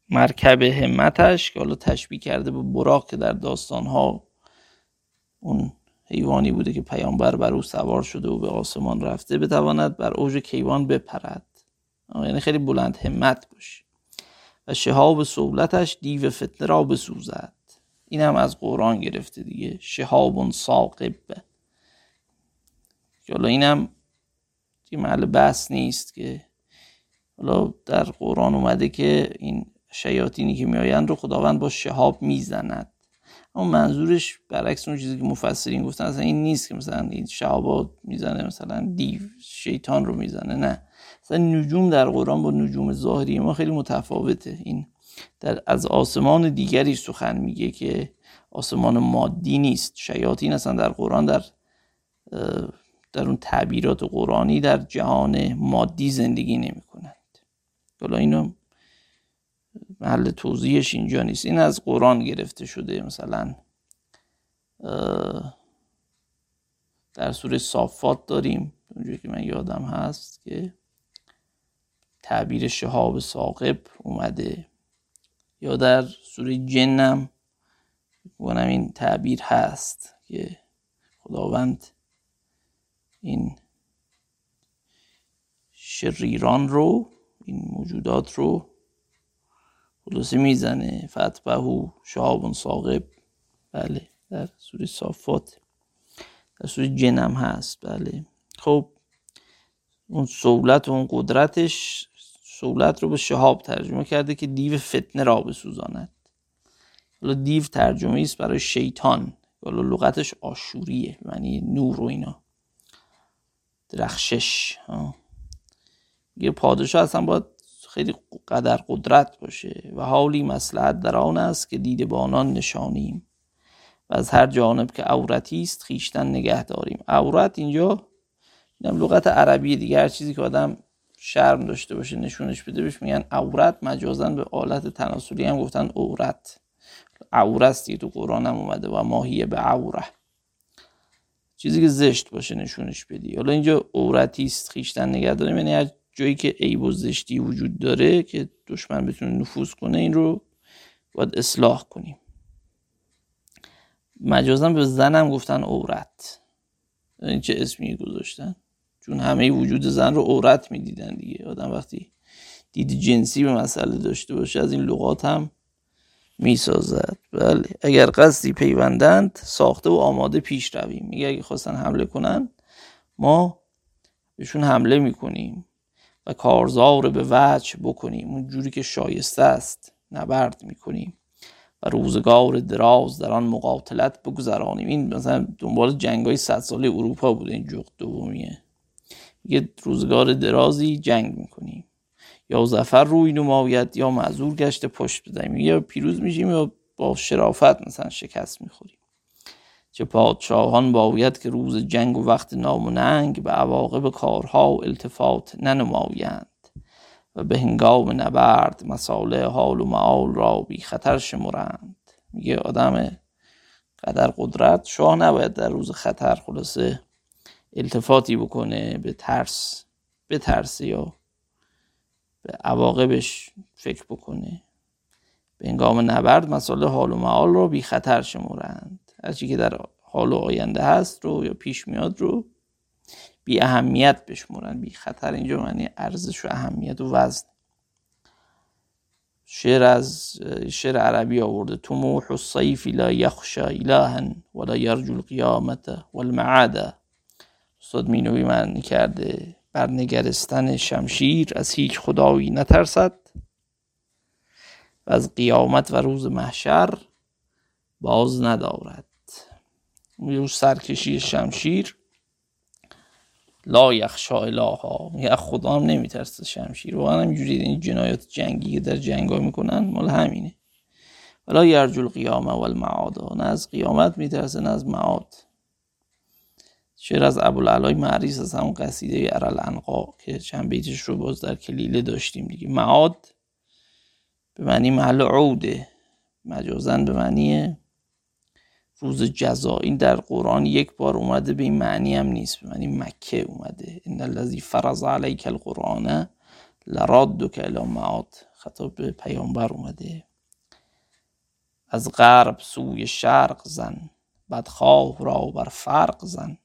مرکب همتش که حالا تشبیه کرده به براغ که در داستان ها اون حیوانی بوده که پیامبر بر او سوار شده و به آسمان رفته بتواند بر اوج کیوان بپرد. یعنی خیلی بلند همت باشه و شهاب سولتش دیو فتنه را بسوزد. این هم از قرآن گرفته دیگه. شهاب ساقب حالا اینم یه محل بحث نیست که حالا در قرآن اومده که این شیاطینی که میآیند رو خداوند با شهاب می‌زند. اما منظورش برعکس اون چیزی که مفسرین گفتن اصلا این نیست که مثلا این شهابات می‌زنه مثلا دیو شیطان رو می‌زنه نه. مثلا نجوم در قرآن با نجوم ظاهری ما خیلی متفاوته. این در از آسمان دیگری سخن میگه که آسمان مادی نیست. شیاطین اصلا در قرآن در در اون تعبیرات قرآنی در جهان مادی زندگی نمی کنند حالا اینو محل توضیحش اینجا نیست. این از قرآن گرفته شده مثلا در سوره صافات داریم اونجایی که من یادم هست که تعبیر شهاب ساقب اومده. یا در سوره جنم کنم این تعبیر هست که خداوند این شریران رو این موجودات رو خلاصه می‌زنه فتبهو شهاب ساقب بله در سوره صافات در سوره جنم هست. بله. خب اون سولت و اون قدرتش سولت رو به شهاب ترجمه کرده که دیو فتنه را بسوزاند. حالا دیو ترجمه است برای شیطان. حالا لغتش آشوریه یعنی نور و اینا. درخشش یه پادشاه اصلا باید خیلی قدر قدرت باشه و حالی مسلحت در آن است که دیده بانان نشانیم. و از هر جانب که عورتی است خیشتن نگه داریم. عورت اینجا اینم لغت عربی دیگه هر چیزی که آدم شرم داشته باشه نشونش بده بهش میگن عورت. مجازا به آلت تناسلی هم گفتن عورت. عورت تو قرآن هم اومده و ماهیه به عوره. چیزی که زشت باشه نشونش بدی. حالا اینجا عورتی است خیشتن نگه داریم. یعنی جایی که عیب و زشتی وجود داره که دشمن بتونه نفوذ کنه این رو باید اصلاح کنیم. مجازا به زنم گفتن عورت. این چه اسمی گذاشتن؟ چون همه وجود زن رو عورت می‌دیدن دیگه. آدم وقتی دید جنسی به مسئله داشته باشه از این لغات هم می‌سازد. بله اگر قصدی پیوندند ساخته و آماده پیش رویم. میگه اگه خواستن حمله کنن ما بهشون حمله می‌کنیم. و کارزار به وجه بکنیم. اون جوری که شایسته است نبرد می‌کنیم. و روزگار دراز در آن مقاتلت بگذرانیم. این مثلا دنبال جنگ های صد ساله اروپا بوده این جغد دومیه. یه روزگار درازی جنگ می‌کنیم. یا زفر روی نماید یا معذور گشته پشت بدهیم یا پیروز میشیم یا با شرافت مثلا شکست می‌خوریم. چه پادشاهان باید که روز جنگ و وقت نام و ننگ به عواقب کارها و التفات ننمایند و به هنگام نبرد مساله حال و معال را بی خطر شمرند. میگه آدم قدر قدرت شاه نباید در روز خطر خلاصه التفاتی بکنه به ترس به ترس یا به عواقبش فکر بکنه. به انگام نبرد مسائل حال و معال رو بی خطر شمرند. هرچی که در حال و آینده هست رو یا پیش میاد رو بی اهمیت بشمرن بی خطر. اینجا معنی ارزش و اهمیت و وزن. شعر از شعر عربی آورده. طموح الصیف لا یخشا الها ولا یرجو القیامت والمعاده استاد مینوی معنی کرده بر نگرستن شمشیر از هیچ خدایی نترسد. و از قیامت و روز محشر باز ندارد. اون سرکشی شمشیر. لا یخشا الها. میگه خدا هم نمیترسه شمشیر. واقعا اینجوری این جنایات جنگی که در جنگ ها می‌کنن مال همینه. ولا یرجو القیامه و نه از قیامت میترسه نه از معاد. شعر از ابوالعلای معریز از همون قصیده ارل انقا که چند بیتش رو باز در کلیله داشتیم دیگه. معاد به معنی محل عوده. مجازن به معنی روز جزا. این در قرآن یک بار اومده به این معنی هم نیست. به معنی مکه اومده. ان الذی فرض علیک القرآن لرادک الی معاد خطاب به پیامبر اومده. از غرب سوی شرق زن بدخواه را بر فرق زن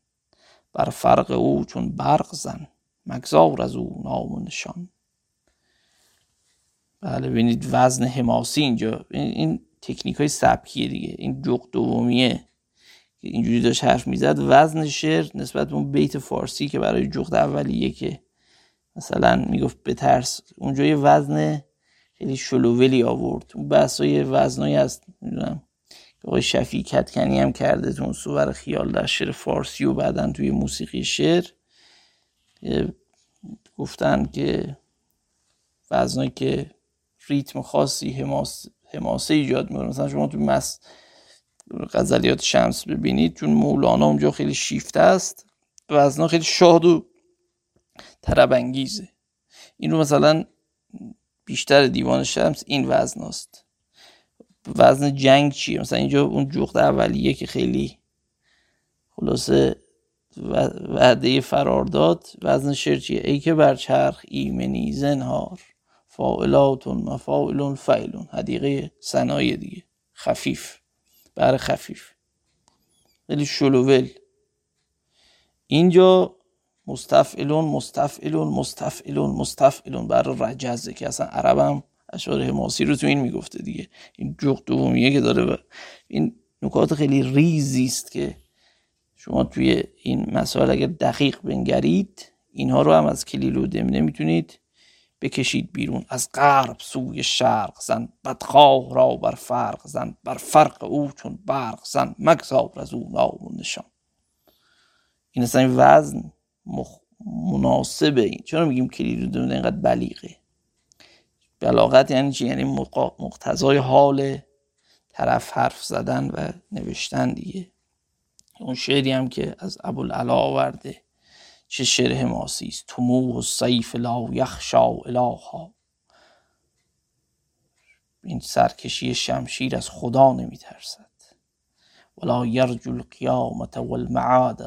بر فرق او چون برق زن مگذار از او نام و نشان. بله ببینید وزن حماسی اینجا. این تکنیک های سبکیه دیگه. این جغ دومیه که اینجوری داشت حرف می‌زد. وزن شعر نسبت به اون بیت فارسی که برای جغد اولیه که مثلا می‌گفت به ترس اونجا یه وزن خیلی شلوولی آورد. اون بحث های وزنایی هست می‌دونم. آقای شفیع کتکنی هم کرده تو اون صور خیال در شعر فارسی و بعدا توی موسیقی شعر. گفتن که وزنایی که ریتم خاصی حماس حماسه ایجاد می‌کنه. مثلا شما تو مس غزلیات شمس ببینید چون مولانا اونجا خیلی شیفته است وزنا خیلی شاد و طرب انگیزه مثلا بیشتر دیوان شمس این وزن است. وزن جنگ چیه؟ مثلا اینجا اون جغد اولیه که خیلی خلاصه وعده فرار داد وزن شعر چیه؟ ای که بر چرخ ایمنی زنهار. فاعلاتون مفاعلون فعلون. حدیقه سنای دیگه. خفیف. بر خفیف. خیلی شلوول اینجا مستفعلون مستفعلون مستفعلون مستفعلون. بر رجزه که اصلا عربم اشعار حماسی رو تو این می‌گفته دیگه. این جغ دومیه که داره و این نکات خیلی ریزی است که شما توی این مسائل اگر دقیق بنگرید اینها رو هم از کلیل و دمنه می‌تونید بکشید بیرون از غرب سوی شرق زن بدخواه را بر فرق زن بر فرق او چون برق زن مگذار از او نام و نشان. این اصلا این وزن مخ... مناسبه این. چرا میگیم کلید رو اینقدر بلیغه؟ بلاغت یعنی چی؟ یعنی مقتضای حال طرف حرف زدن و نوشتن دیگه. اون شعری هم که از ابوالعلا آورده. چه شعر حماسی است؟ طموح و سیف لا یخشا الها این سرکشی شمشیر از خدا نمیترسد. ولا یرجو القیامت والمعاد.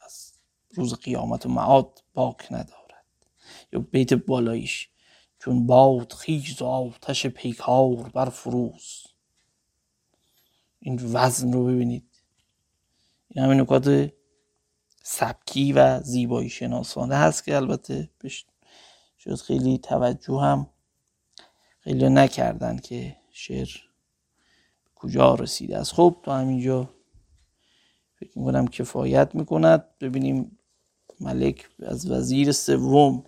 از روز قیامت و معاد باک ندارد. یا بیت بالاییش چون باد خیز و آتش پیکار بر فروز این وزن رو ببینید. این همین نکات سبکی و زیبایی شناسانه هست که البته شاید خیلی توجه هم خیلی نکردن که شعر کجا رسیده است. خب تا همینجا فکر می‌کنم کفایت می‌کند. ببینیم ملک از وزیر سوم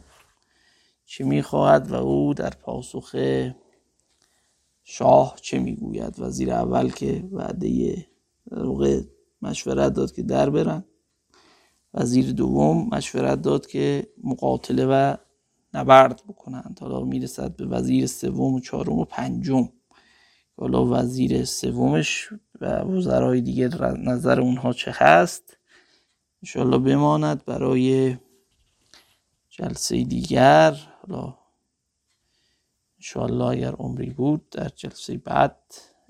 چه می‌خواهد و او در پاسخ شاه چه می‌گوید. وزیر اول که وعده مشورت داد که در برن. وزیر دوم مشورت داد که مقاتله و نبرد بکنند. حالا می‌رسد به وزیر سوم و چهارم و پنجم. حالا وزیر سومش و وزرای دیگه نظر اونها چه هست؟ انشالله بماند برای جلسه دیگر. حالا انشالله اگر عمری بود در جلسه بعد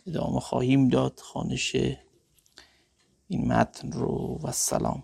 ادامه خواهیم داد. خانش این متن رو. و سلام.